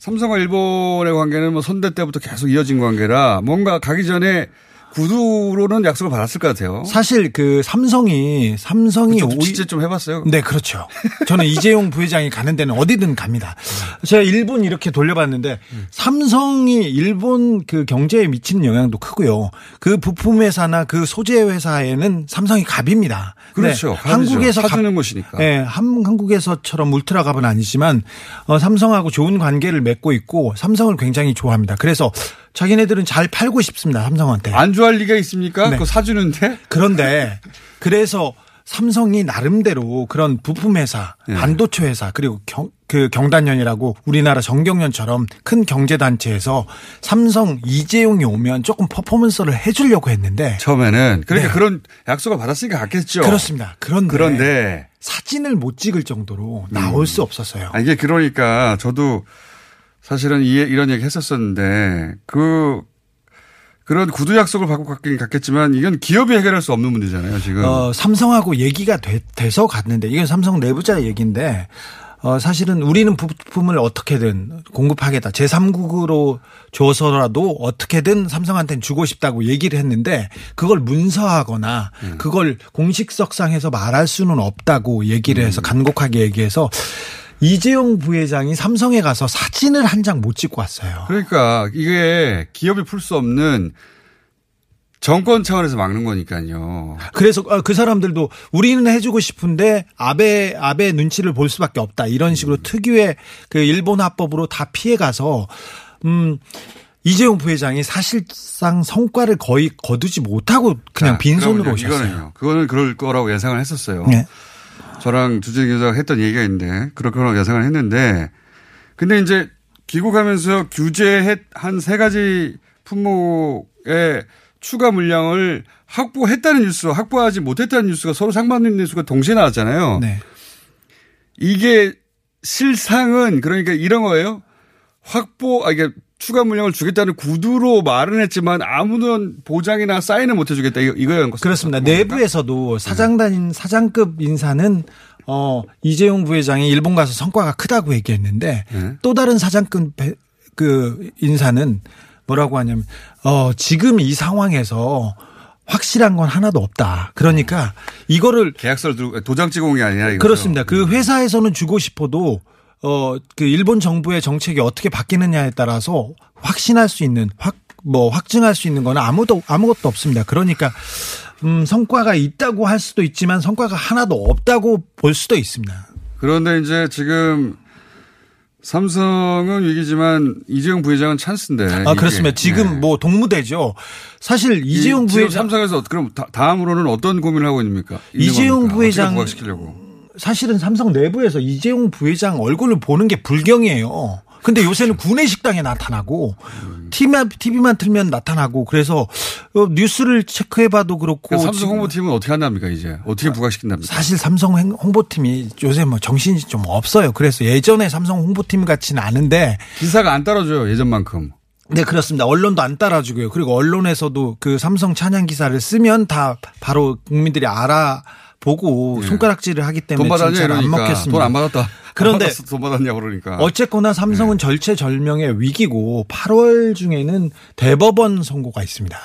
삼성과 일본의 관계는 뭐 선대 때부터 계속 이어진 관계라 뭔가 가기 전에 구두로는 약속을 받았을 것 같아요. 사실 그 삼성이 삼성이 오히- 취재 좀 해봤어요. 네, 그렇죠. 저는 이재용 부회장이 가는 데는 어디든 갑니다. 제가 일본 이렇게 돌려봤는데 삼성이 일본 그 경제에 미치는 영향도 크고요. 그 부품 회사나 그 소재 회사에는 삼성이 갑입니다. 그렇죠. 네. 한국에서 사주는 곳이니까. 네, 한, 한국에서처럼 울트라 갑은 아니지만 어, 삼성하고 좋은 관계를 맺고 있고 삼성을 굉장히 좋아합니다. 그래서 자기네들은 잘 팔고 싶습니다. 삼성한테. 안 좋아할 리가 있습니까? 네. 그거 사주는데? 그런데 그래서 삼성이 나름대로 그런 부품 회사, 예. 반도체 회사 그리고 경, 그 경단련이라고 우리나라 정경련처럼 큰 경제 단체에서 삼성 이재용이 오면 조금 퍼포먼스를 해주려고 했는데 처음에는 그러니까 네. 그런 약속을 받았으니까 갔겠죠. 그렇습니다. 그런데, 그런데 사진을 못 찍을 정도로 나올 수 없었어요. 아, 이게 그러니까 저도 사실은 이, 이런 얘기 했었었는데 그 그런 구두 약속을 받고 갔긴 갔겠지만 이건 기업이 해결할 수 없는 문제잖아요 지금. 어, 삼성하고 얘기가 돼, 서 갔는데 이건 삼성 내부자 얘기인데 어, 사실은 우리는 부품을 어떻게든 공급하겠다. 제3국으로 줘서라도 어떻게든 삼성한테는 주고 싶다고 얘기를 했는데 그걸 문서하거나 음. 그걸 공식석상에서 말할 수는 없다고 얘기를 해서 음. 간곡하게 얘기해서 이재용 부회장이 삼성에 가서 사진을 한 장 못 찍고 왔어요. 그러니까 이게 기업이 풀 수 없는 정권 차원에서 막는 거니까요. 그래서 어, 그 사람들도 우리는 해주고 싶은데 아베 아베 눈치를 볼 수밖에 없다 이런 식으로 특유의 그 일본 합법으로 다 피해 가서 음 이재용 부회장이 사실상 성과를 거의 거두지 못하고 그냥 자, 빈손으로 그러면요, 오셨어요. 이거는요. 그거는 그럴 거라고 예상을 했었어요. 네. 저랑 주재 기자가 했던 얘기가 있는데 그럴 거라고 예상을 했는데 근데 이제 귀국하면서 규제한 세 가지 품목의 추가 물량을 확보했다는 뉴스, 확보하지 못했다는 뉴스가 서로 상반된 뉴스가 동시에 나왔잖아요. 네. 이게 실상은 그러니까 이런 거예요. 확보, 아, 이게 추가 물량을 주겠다는 구두로 말은 했지만 아무런 보장이나 사인을 못 해주겠다. 이거, 이거였는 거죠. 그렇습니다. 내부에서도 사장단 사장급 인사는 어 이재용 부회장이 일본 가서 성과가 크다고 얘기했는데 네. 또 다른 사장급 배- 그 인사는 뭐라고 하냐면 어 지금 이 상황에서 확실한 건 하나도 없다. 그러니까 이거를 계약서를 도장 찍어온 게 아니라 이거죠. 그렇습니다. 그 회사에서는 주고 싶어도 어 그 일본 정부의 정책이 어떻게 바뀌느냐에 따라서 확신할 수 있는 확 뭐 확증할 수 있는 거는 아무도 아무것도 없습니다. 그러니까 음 성과가 있다고 할 수도 있지만 성과가 하나도 없다고 볼 수도 있습니다. 그런데 이제 지금 삼성은 위기지만 이재용 부회장은 찬스인데. 아. 그렇습니다. 지금 네. 뭐 동무대죠. 사실 이- 이재용 부회장 삼성에서 그럼 다- 다음으로는 어떤 고민을 하고 있습니까? 이재용 겁니까? 부회장- 부각시키려고. 사실은 삼성 내부에서 이재용 부회장 얼굴을 보는 게 불경이에요. 근데 요새는 구내 식당에 나타나고 TV만, TV만 틀면 나타나고 그래서 어, 뉴스를 체크해봐도 그렇고 그러니까 삼성 홍보팀은 어떻게 한답니까 이제 어떻게 부각시킨답니까? 사실 삼성 행- 홍보팀이 요새 뭐 정신이 좀 없어요. 그래서 예전에 삼성 홍보팀 같지는 않은데 기사가 안 따라줘요 예전만큼. 네, 그렇습니다. 언론도 안 따라주고요. 그리고 언론에서도 그 삼성 찬양 기사를 쓰면 다 바로 국민들이 알아 보고 예. 손가락질을 하기 때문에 돈 받았냐 진짜 안 이러니까 먹겠습니다. 돈 안 받았다. 그런데 안 돈 받았냐 그러니까. 어쨌거나 삼성은 절체절명의 위기고 8월 중에는 대법원 선고가 있습니다.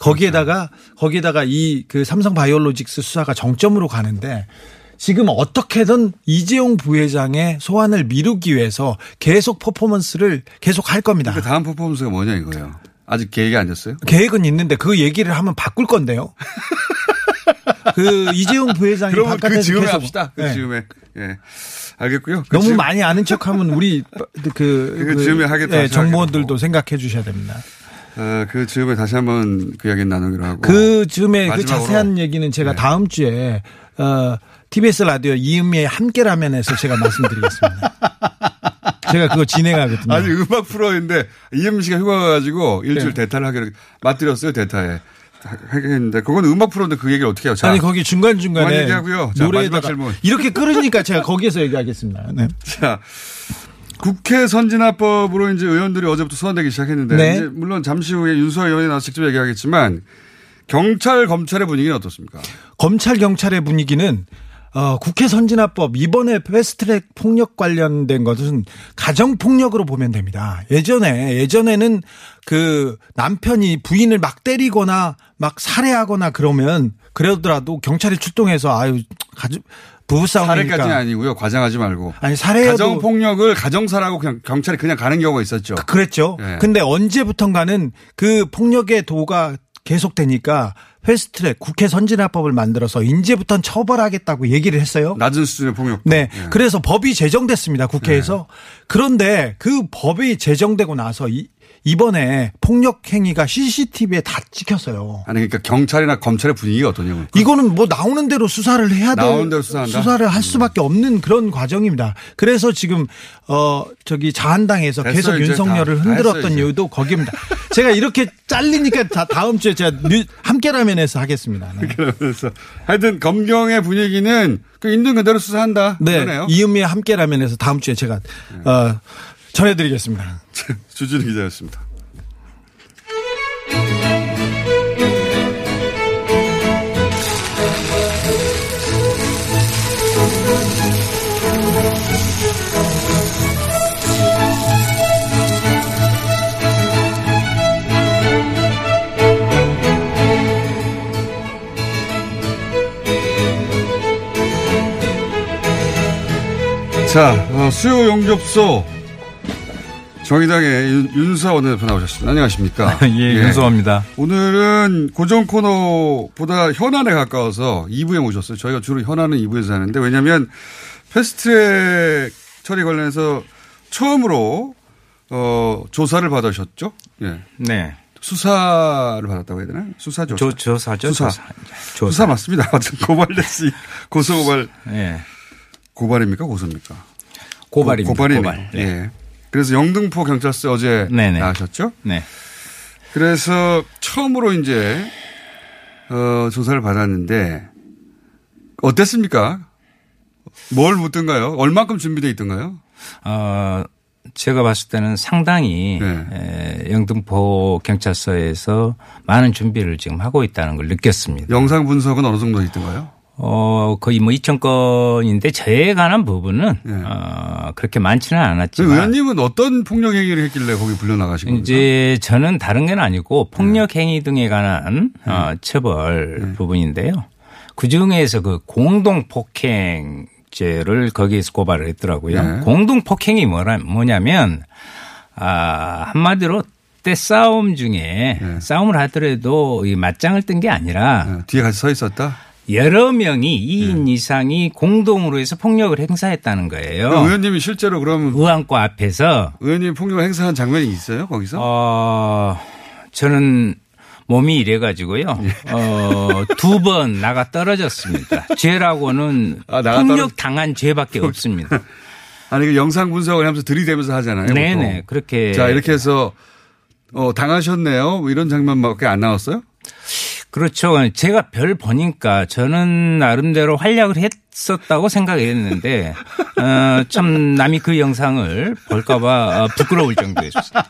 거기에다가 거기에다가 이 그 삼성 바이오로직스 수사가 정점으로 가는데 지금 어떻게든 이재용 부회장의 소환을 미루기 위해서 계속 퍼포먼스를 계속 할 겁니다. 그 다음 퍼포먼스가 뭐냐 이거예요. 아직 계획이 안 됐어요? 계획은 있는데 그 얘기를 하면 바꿀 건데요. 그 이재용 부회장이 그러면 그 바깥에서 즈음에 계속 합시다. 그 네. 즈음에. 예. 알겠고요. 그 너무 즈음- 많이 아는 척하면 우리 그, 그 즈음에 하겠다 예. 정보원들도 생각해 주셔야 됩니다. 어, 그 즈음에 다시 한번 그 이야기 나누기로 하고. 그 즈음에 그. 자세한 얘기는 제가 네. 다음 주에 어, TBS 라디오 이은미의 함께라면에서 제가 말씀드리겠습니다. 제가 그거 진행하거든요. 아니 음악 프로인데 이현미 씨가 휴가 가가지고 일주일 네. 대타를 하기로 맞들였어요 대타에. 하겠는데 그건 음악 프로인데 그 얘기를 어떻게 해요? 자, 아니 거기 중간 중간에 얘기하고요. 자, 노래에다가 질문. 이렇게 끌으니까 제가 거기에서 얘기하겠습니다. 네. 자, 국회 선진화법으로 이제 의원들이 어제부터 소환되기 시작했는데 네. 물론 잠시 후에 윤수아 의원이 나서 직접 얘기하겠지만 경찰 검찰의 분위기는 어떻습니까? 검찰 경찰의 분위기는 어, 국회 선진화법 이번에 패스트트랙 폭력 관련된 것은 가정 폭력으로 보면 됩니다. 예전에 예전에는 그 남편이 부인을 막 때리거나 막 살해하거나 그러면 그러더라도 경찰이 출동해서 아유 가족 부부 싸움이니까 살해까지는 아니고요. 과장하지 말고. 아니, 살해여도- 가정 폭력을 가정사라고 그냥 경찰이 그냥 가는 경우가 있었죠. 그랬죠. 예. 근데 언제부턴가는 그 폭력의 도가 계속되니까 패스트트랙 국회 선진화법을 만들어서 이제부터는 처벌하겠다고 얘기를 했어요. 낮은 수준의 폭력. 네. 예. 그래서 법이 제정됐습니다. 국회에서. 그런데 그 법이 제정되고 나서 이, 이번에 폭력 행위가 CCTV에 다 찍혔어요. 아니 그러니까 경찰이나 검찰의 분위기가 어떠냐고. 이거는 뭐 나오는 대로 수사를 해야 돼. 나오는 대로 수사한다? 음. 수사를 할 수밖에 없는 그런 과정입니다. 그래서 지금 어 저기 자한당에서 계속 이제 윤석열을 다. 다 흔들었던 이제. 이유도 거기입니다. 제가 이렇게 잘리니까 다 다음 주에 제가 뉴- 함께라면에서 하겠습니다. 네. 그래서 하여튼 검경의 분위기는 그 있는 그대로 수사한다. 네. 그러네요. 이은미의 함께라면에서 다음 주에 제가 어 전해드리겠습니다. 주진우 기자였습니다. 자, 어, 수요 용접소 정의당의 윤, 윤수아 원내대표 나오셨습니다. 안녕하십니까? 예, 윤수아입니다. 오늘은 고정 코너보다 현안에 가까워서 2부에 모셨어요. 저희가 주로 현안은 2부에서 하는데 왜냐하면 패스트트랙 처리 관련해서 처음으로 어, 조사를 받으셨죠? 예. 네. 수사를 받았다고 해야 되나? 수사 조사. 조, 조사죠. 수사. 조사. 수사 맞습니다. 고발됐지. 고소 고발. 예. 고발입니까? 고소입니까? 고발입니다. 고, 발이네 고발. 네. 예. 그래서 영등포 경찰서 어제 네네. 나가셨죠? 네. 그래서 처음으로 이제 어, 조사를 받았는데 어땠습니까? 뭘 묻던가요? 얼만큼 준비되어 있던가요? 어, 제가 봤을 때는 상당히 네. 에, 영등포 경찰서에서 많은 준비를 지금 하고 있다는 걸 느꼈습니다. 영상 분석은 어느 정도 있던가요? 어, 거의 뭐 2천 건인데 저에 관한 부분은 어, 그렇게 많지는 않았지만 네. 의원님은 어떤 폭력 행위를 했길래 거기 불려 나가신 겁니까? 이제 저는 다른 건 아니고 폭력 행위 등에 관한 네. 어, 처벌 부분인데요. 그 중에서 그 공동 폭행죄를 거기에서 고발을 했더라고요. 네. 공동 폭행이 뭐라 뭐냐면 아 한마디로 때 싸움 중에 네. 싸움을 하더라도 이 맞짱을 뜬 게 아니라 뒤에 같이 서 있었다. 여러 명이 2인 이상이 공동으로 해서 폭력을 행사했다는 거예요. 그 의원님이 실제로 그럼 의왕고 앞에서 의원님 폭력 행사한 장면이 있어요 거기서? 어, 저는 몸이 이래가지고요. 예. 어, 두 번 나가 떨어졌습니다. 죄라고는 아, 나가 폭력 당한 죄밖에 없습니다. 아니 그 영상 분석을 하면서 들이대면서 하잖아요. 네네. 보통. 그렇게. 자 이렇게 해서 어, 당하셨네요. 뭐 이런 장면밖에 안 나왔어요? 그렇죠. 제가 별 보니까 저는 나름대로 활약을 했었다고 생각했는데, 어, 참 남이 그 영상을 볼까봐 어, 부끄러울 정도였어요.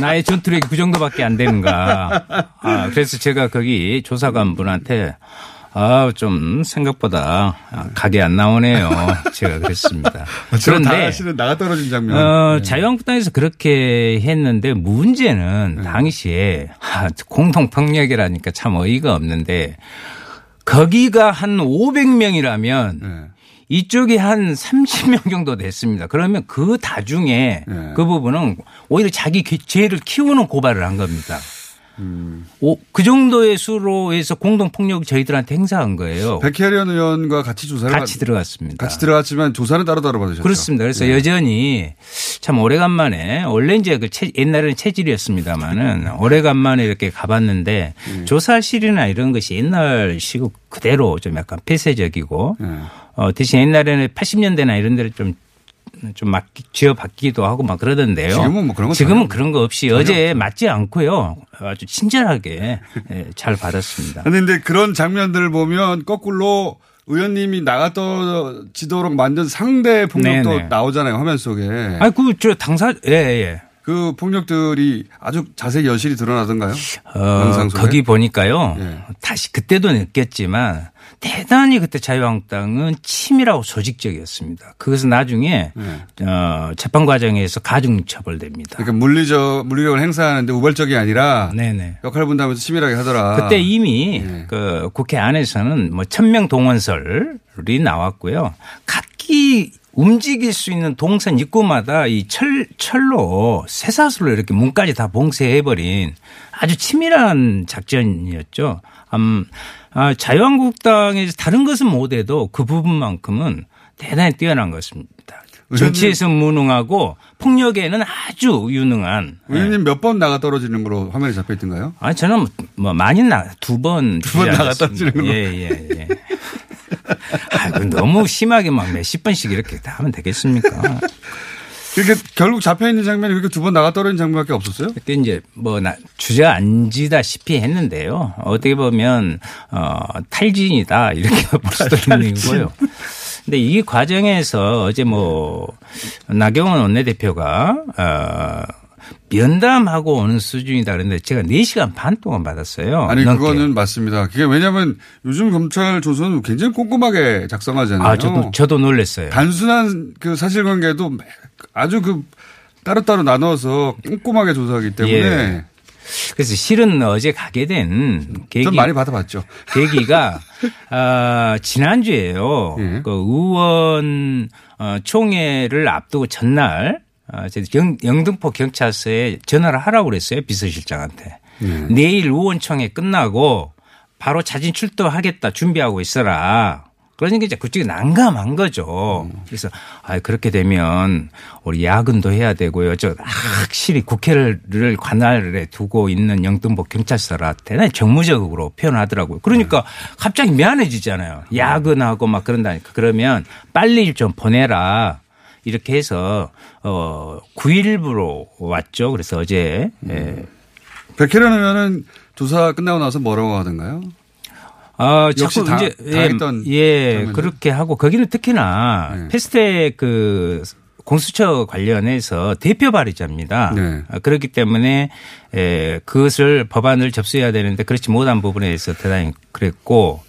나의 전투력이 그 정도밖에 안 되는가. 아, 그래서 제가 거기 조사관 분한테 아, 좀 생각보다 각이 안 나오네요. 제가 그랬습니다. 그런데 그런데 나가 떨어진 장면. 어, 네. 자유한국당에서 그렇게 했는데 문제는 당시에 아, 공동폭력이라니까 참 어이가 없는데 거기가 한 500명이라면 네. 이쪽이 한 30명 정도 됐습니다. 그러면 그 다중에 네. 그 부분은 오히려 자기 기- 죄를 키우는 고발을 한 겁니다. 오, 그 정도의 수로 해서 공동폭력 저희들한테 행사한 거예요. 백혜련 의원과 같이 조사를 같이 받- 들어갔습니다. 같이 들어갔지만 조사는 따로따로 받으셨죠. 그렇습니다. 그래서 네. 여전히 참 오래간만에 원래 이제 그 체, 옛날에는 체질이었습니다만은 오래간만에 이렇게 가봤는데 음. 조사실이나 이런 것이 옛날 시국 그대로 좀 약간 폐쇄적이고 네. 어, 대신 옛날에는 80년대나 이런 데를 좀 좀 막 쥐어 받기도 하고 막 그러던데요. 지금은 뭐 그런 거 지금은 그런 거 없이 전혀 어제 맞지 않고요. 아주 친절하게 예, 잘 받았습니다. 근데 그런 장면들을 보면 거꾸로 의원님이 나가떠지도록 만든 상대 폭력도 네네. 나오잖아요 화면 속에. 아, 그, 저, 당사, 예, 예. 그 폭력들이 아주 자세히 여실히 드러나던가요? 어? 거기 보니까요. 예. 다시 그때도 느꼈지만 대단히 그때 자유한국당은 치밀하고 조직적이었습니다. 그것은 나중에 예. 어, 재판 과정에서 가중 처벌됩니다. 그러니까 물리적 물리력을 행사하는데 우발적이 아니라 네네. 역할 분담에서 치밀하게 하더라. 그때 이미 예. 그 국회 안에서는 뭐 천명 동원설이 나왔고요. 각기 움직일 수 있는 동선 입구마다 이 철, 철로 쇠사슬로 이렇게 문까지 다 봉쇄해버린 아주 치밀한 작전이었죠. 음, 아, 자유한국당에서 다른 것은 못해도 그 부분만큼은 대단히 뛰어난 것입니다. 정치에서 무능하고 폭력에는 아주 유능한. 의원님 몇 번 나가 떨어지는 걸로 화면에 잡혀 있던가요? 아 저는 뭐 많이 나 두 번 두 번 나가 떨어지는 걸로. 예예 예. 아, 그 너무 심하게 막 몇십 번씩 이렇게 다 하면 되겠습니까? 이렇게 결국 잡혀 있는 장면이 그렇게 두 번 나가 떨어진 장면밖에 없었어요? 그때 이제 뭐 나, 주저앉지다시피 했는데요. 어떻게 보면 어, 탈진이다 이렇게 볼 수도 있는 거고요. 근데 이 과정에서 어제 뭐 나경원 원내대표가 어, 면담하고 오는 수준이다 그랬는데 제가 4시간 반 동안 받았어요. 아니 넘게. 그거는 맞습니다. 그게 왜냐하면 요즘 검찰 조서는 굉장히 꼼꼼하게 작성하잖아요. 아, 저도, 저도 놀랐어요. 단순한 그 사실관계도 아주 그 따로따로 나눠서 꼼꼼하게 조사하기 때문에 예. 그래서 실은 어제 가게 된 계기 좀 많이 받아봤죠. 계기가 아, 지난주에요. 예. 그 의원 어, 총회를 앞두고 전날 영, 영등포 경찰서에 전화를 하라고 그랬어요 비서실장한테. 예. 내일 의원총회 끝나고 바로 자진 출두하겠다 준비하고 있어라. 그러니까 이제 그쪽이 난감한 거죠. 그래서 아 그렇게 되면 우리 야근도 해야 되고요. 저 확실히 국회를 관할에 두고 있는 영등포 경찰서라 대단히 정무적으로 표현하더라고요. 그러니까 갑자기 미안해지잖아요. 야근하고 막 그런다니까. 그러면 빨리 좀 보내라. 이렇게 해서 어 9일부로 왔죠. 그래서 어제 예. 백혜련 의원은 조사 끝나고 나서 뭐라고 하던가요? 아, 역시 자꾸 다- 이제 예, 예 장면들? 그렇게 하고 거기는 특히나 네. 패스트트랙 그 공수처 관련해서 대표 발의자입니다. 네. 아, 그렇기 때문에 에, 그것을 법안을 접수해야 되는데 그렇지 못한 부분에 대해서 대단히 그랬고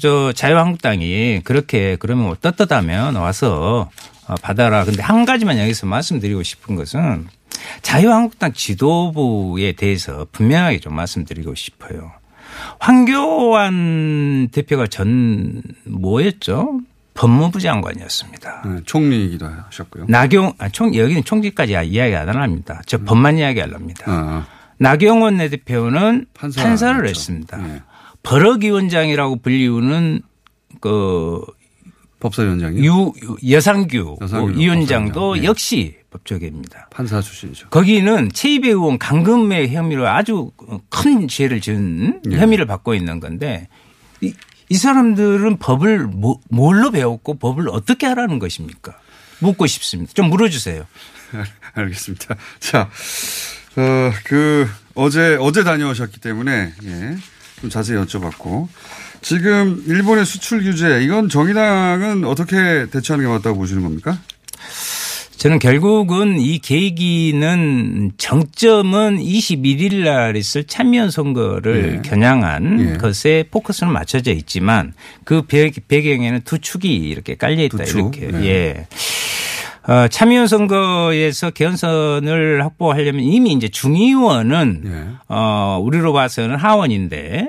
저 자유한국당이 그렇게 그러면 뭐 떳떳하면 와서 어, 받아라. 근데 한 가지만 여기서 말씀드리고 싶은 것은 자유한국당 지도부에 대해서 분명하게 좀 말씀드리고 싶어요. 황교안 대표가 전 뭐였죠? 법무부 장관이었습니다. 네, 총리이기도 하셨고요. 나경, 아, 총, 여기는 총리까지 이야기 안 합니다. 저 법만 이야기 하랍니다. 아, 나경원 내 대표는 판사 판사를 그렇죠. 했습니다. 네. 버럭위원장이라고 불리우는 그 법사위원장이 유, 여상규, 여상규 위원장도 법사위원장. 네. 역시 법조계입니다. 판사 출신이죠. 거기는 최이배 의원 강금의 혐의로 아주 큰 죄를 지은 네. 혐의를 받고 있는 건데 이, 이 사람들은 법을 뭐, 뭘로 배웠고 법을 어떻게 하라는 것입니까? 묻고 싶습니다. 좀 물어주세요. 알겠습니다. 자, 어, 그, 어제, 어제 다녀오셨기 때문에, 예, 좀 자세히 여쭤봤고. 지금 일본의 수출 규제, 이건 정의당은 어떻게 대처하는 게 맞다고 보시는 겁니까? 저는 결국은 이 계기는 정점은 21일 날 있을 참여연 선거를 예. 겨냥한 예. 것에 포커스는 맞춰져 있지만 그 배- 배경에는 두 축이 이렇게 깔려 있다? 이렇게. 네. 예. 어, 참여연 선거에서 개헌선을 확보하려면 이미 이제 중의원은 예. 어, 우리로 봐서는 하원인데 에,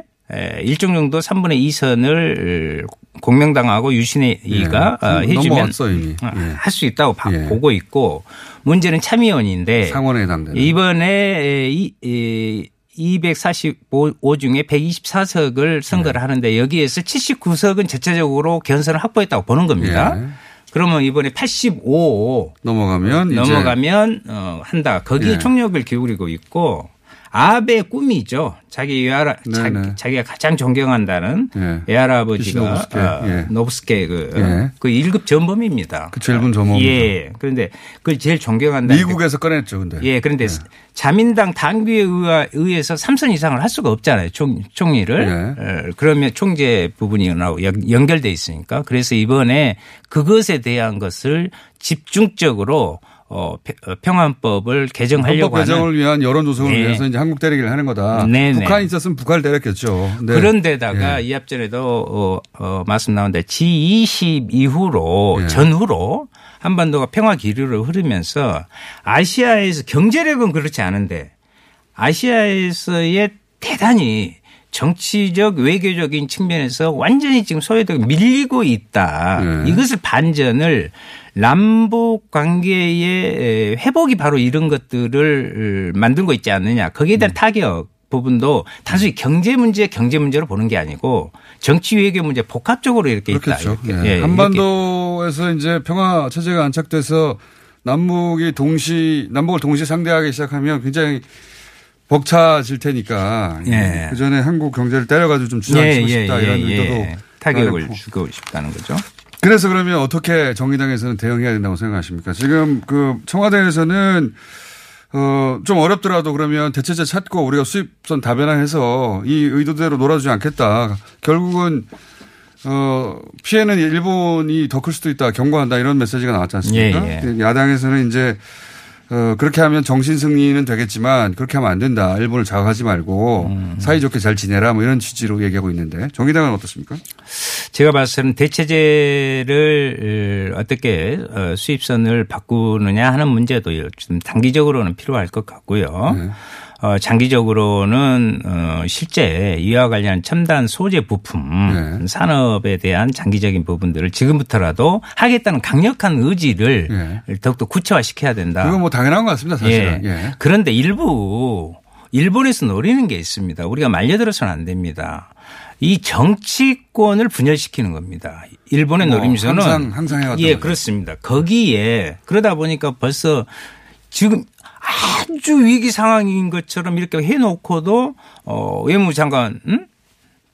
일정 정도 3분의 2선을 공명당하고 유신회의가 예. 어, 해주면 넘어왔어, 이미. 예. 할수 있다고 봐- 예. 보고 있고 문제는 참의원인데 상원에 해당되는. 이번에 이, 이 245 중에 124석을 선거를 네. 하는데 여기에서 79석은 전체적으로 견선을 확보했다고 보는 겁니다. 예. 그러면 이번에 85 넘어가면 넘어가면 어, 한다. 거기에 예. 총력을 기울이고 있고 아베의 꿈이죠. 자기 외할아, 네네. 자, 기 가 가장 존경한다는 예. 외할아버지가. 어, 예. 노부스케 그, 예. 그 1급 전범입니다. 그쵸, 일본 전범이죠. 예. 그런데 그걸 제일 존경한다. 미국에서 꺼냈죠, 근데. 예, 그런데 자민당 당규에 의해서 3선 이상을 할 수가 없잖아요. 총, 총리를. 예. 어, 그러면 총재 부분이 나오고 연- 연결돼 있으니까. 그래서 이번에 그것에 대한 것을 집중적으로 어, 어, 평안법을 개정하려고 하는 개정을 위한 여론 조성을 예. 위해서 이제 한국 때리기를 하는 거다. 네네. 북한이 있었으면 북한을 때렸겠죠. 네. 그런데다가 예. 이 앞전에도 어, 어, 말씀 나온데 G20 이후로 예. 전후로 한반도가 평화 기류를 흐르면서 아시아에서 경제력은 그렇지 않은데 아시아에서의 대단히 정치적 외교적인 측면에서 완전히 지금 소외되고 밀리고 있다. 네. 이것을 반전을 남북 관계의 회복이 바로 이런 것들을 만들고 있지 않느냐. 거기에 음. 대한 타격 부분도 단순히 경제 문제 경제 문제로 보는 게 아니고 정치 외교 문제 복합적으로 이렇게 있다. 그렇겠죠. 이렇게. 예. 예, 이렇게. 한반도에서 이제 평화 체제가 안착돼서 남북이 동시 남북을 동시 상대하기 시작하면 굉장히 벅차질 테니까 예. 그 전에 한국 경제를 때려가지고 좀 주저앉히고 싶다 이런 의도도 타격을 나름고. 주고 싶다는 거죠. 그래서 그러면 어떻게 정의당에서는 대응해야 된다고 생각하십니까? 지금 그 청와대에서는 어, 좀 어렵더라도 그러면 대체제 찾고 우리가 수입선 다변화해서 이 의도대로 놀아주지 않겠다. 결국은 어, 피해는 일본이 더 클 수도 있다. 경고한다. 이런 메시지가 나왔지 않습니까? 예, 예. 야당에서는 이제 어, 그렇게 하면 정신 승리는 되겠지만 그렇게 하면 안 된다. 일본을 자극하지 말고 음. 사이좋게 잘 지내라. 뭐 이런 취지로 얘기하고 있는데 정의당은 어떻습니까? 제가 봤을 때는 대체제를 어떻게 어, 수입선을 바꾸느냐 하는 문제도 좀 단기적으로는 필요할 것 같고요. 네. 어, 장기적으로는 어, 실제 이와 관련 첨단 소재 부품 네. 산업에 대한 장기적인 부분들을 지금부터라도 하겠다는 강력한 의지를 더욱더 구체화시켜야 된다. 네. 그건 뭐 당연한 것 같습니다. 사실은. 예. 예. 그런데 일부 일본에서 노리는 게 있습니다. 우리가 말려들어서는 안 됩니다. 이 정치권을 분열시키는 겁니다. 일본의 뭐 노림수는 항상- 항상 예 거죠. 그렇습니다. 거기에 그러다 보니까 벌써 지금 아주 위기 상황인 것처럼 이렇게 해놓고도 어, 외무장관 응?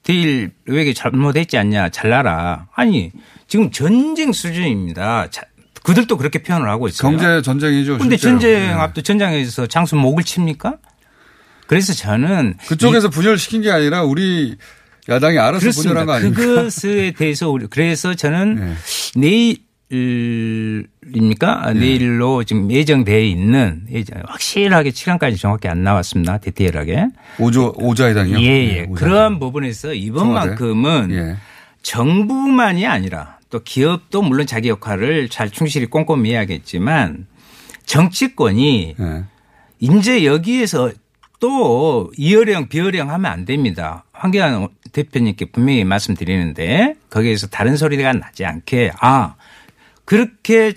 대일 외교 잘못했지 않냐 잘나라 아니 지금 전쟁 수준입니다. 자, 그들도 그렇게 표현을 하고 있어요. 경제 전쟁이죠. 실제로. 전쟁 예. 앞도 전장에서 장수 목을 칩니까? 그래서 저는 그쪽에서 분열시킨 게 아니라 우리 야당이 알아서 그렇습니다. 분열한 거 아닙니까? 그것에 대해서 우리 그래서 저는 내일 입니까? 아, 내일로 지금 예정돼 있는 예정- 확실하게 시간까지 정확히 안 나왔습니다. 디테일하게. 오조 오자회당이요. 예, 예. 예, 오자회당. 그러한 부분에서 이번만큼은 예. 정부만이 아니라 또 기업도 물론 자기 역할을 잘 충실히 꼼꼼히 해야겠지만 정치권이 예. 이제 여기에서 또 이어령 비어령 하면 안 됩니다. 황교안 대표님께 분명히 말씀드리는데 거기에서 다른 소리가 나지 않게 아 그렇게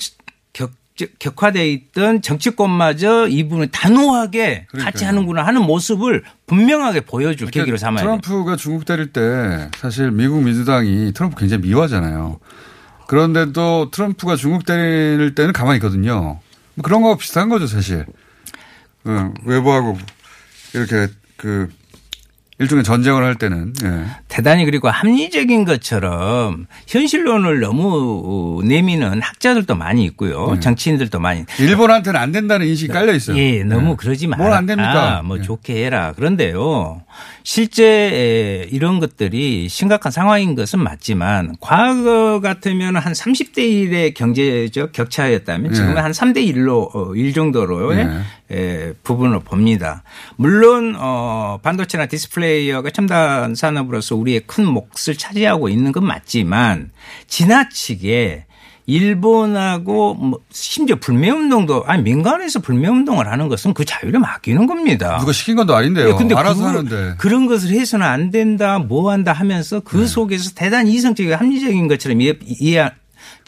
격, 격화되어 있던 정치권마저 이 부분을 단호하게 같이 하는구나 하는 모습을 분명하게 보여줄 계기로 삼아야 돼요. 트럼프가 중국 때릴 때 사실 미국 민주당이 트럼프 굉장히 미워하잖아요. 그런데도 트럼프가 중국 때릴 때는 가만히 있거든요. 뭐 그런 거하고 비슷한 거죠, 사실. 어, 외부하고 이렇게 그 일종의 전쟁을 할 때는 예. 대단히 그리고 합리적인 것처럼 현실론을 너무 내미는 학자들도 많이 있고요. 정치인들도 많이. 일본한테는 안 된다는 인식이 깔려 있어요. 예, 너무 그러지 마라. 뭘안 됩니까? 아, 뭐 좋게 해라. 그런데요. 실제 이런 것들이 심각한 상황인 것은 맞지만 과거 같으면 한 30대 1의 경제적 격차였다면 예. 지금은 한 3대 1로 일 정도로의 예. 에, 부분을 봅니다. 물론 어 반도체나 디스플레이가 첨단 산업으로서 우리의 큰 몫을 차지하고 있는 건 맞지만 지나치게 일본하고 뭐 심지어 불매운동도 아니 민간에서 불매운동을 하는 것은 그 자유를 맡기는 겁니다. 누가 시킨 건도 아닌데요. 예, 근데 알아서 하는데. 그런 것을 해서는 안 된다, 뭐 한다 하면서 네. 그 속에서 대단히 이성적이고 합리적인 것처럼 이해, 이해,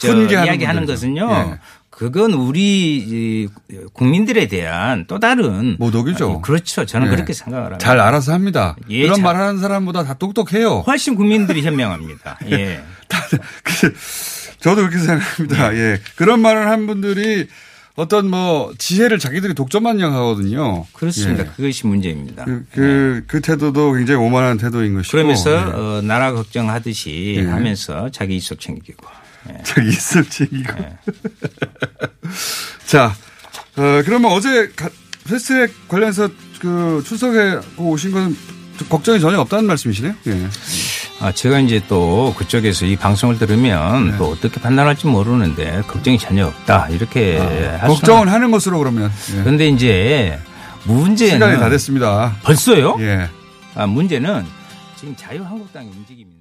이야기하는. 것은요. 예. 그건 우리 이 국민들에 대한 또 다른 모독이죠. 그렇죠. 저는 예. 그렇게 생각을 합니다. 잘 알아서 합니다. 예, 그런 잘- 말 하는 사람보다 다 똑똑해요. 훨씬 국민들이 현명합니다. 예. 저도 그렇게 생각합니다. 예. 그런 말을 한 분들이 어떤 뭐 지혜를 자기들이 독점만냥 하거든요. 그렇습니다. 예. 그것이 문제입니다. 그, 그, 그 태도도 굉장히 오만한 태도인 것이고. 그러면서 예. 어, 나라 걱정하듯이 예. 하면서 자기 이속 챙기고. 예. 자기 있을 챙기고. 자, 어, 그러면 어제 가- 패스트트랙 관련해서 그 출석해 오신 건 걱정이 전혀 없다는 말씀이시네요. 예. 아, 제가 이제 또 그쪽에서 이 방송을 들으면 네. 또 어떻게 판단할지 모르는데 걱정이 전혀 없다. 이렇게 할 아, 걱정을 하는 것으로 그러면. 예. 그런데 이제 문제는 시간이 다 됐습니다. 벌써요? 예. 아, 문제는 지금 자유한국당의 움직임인데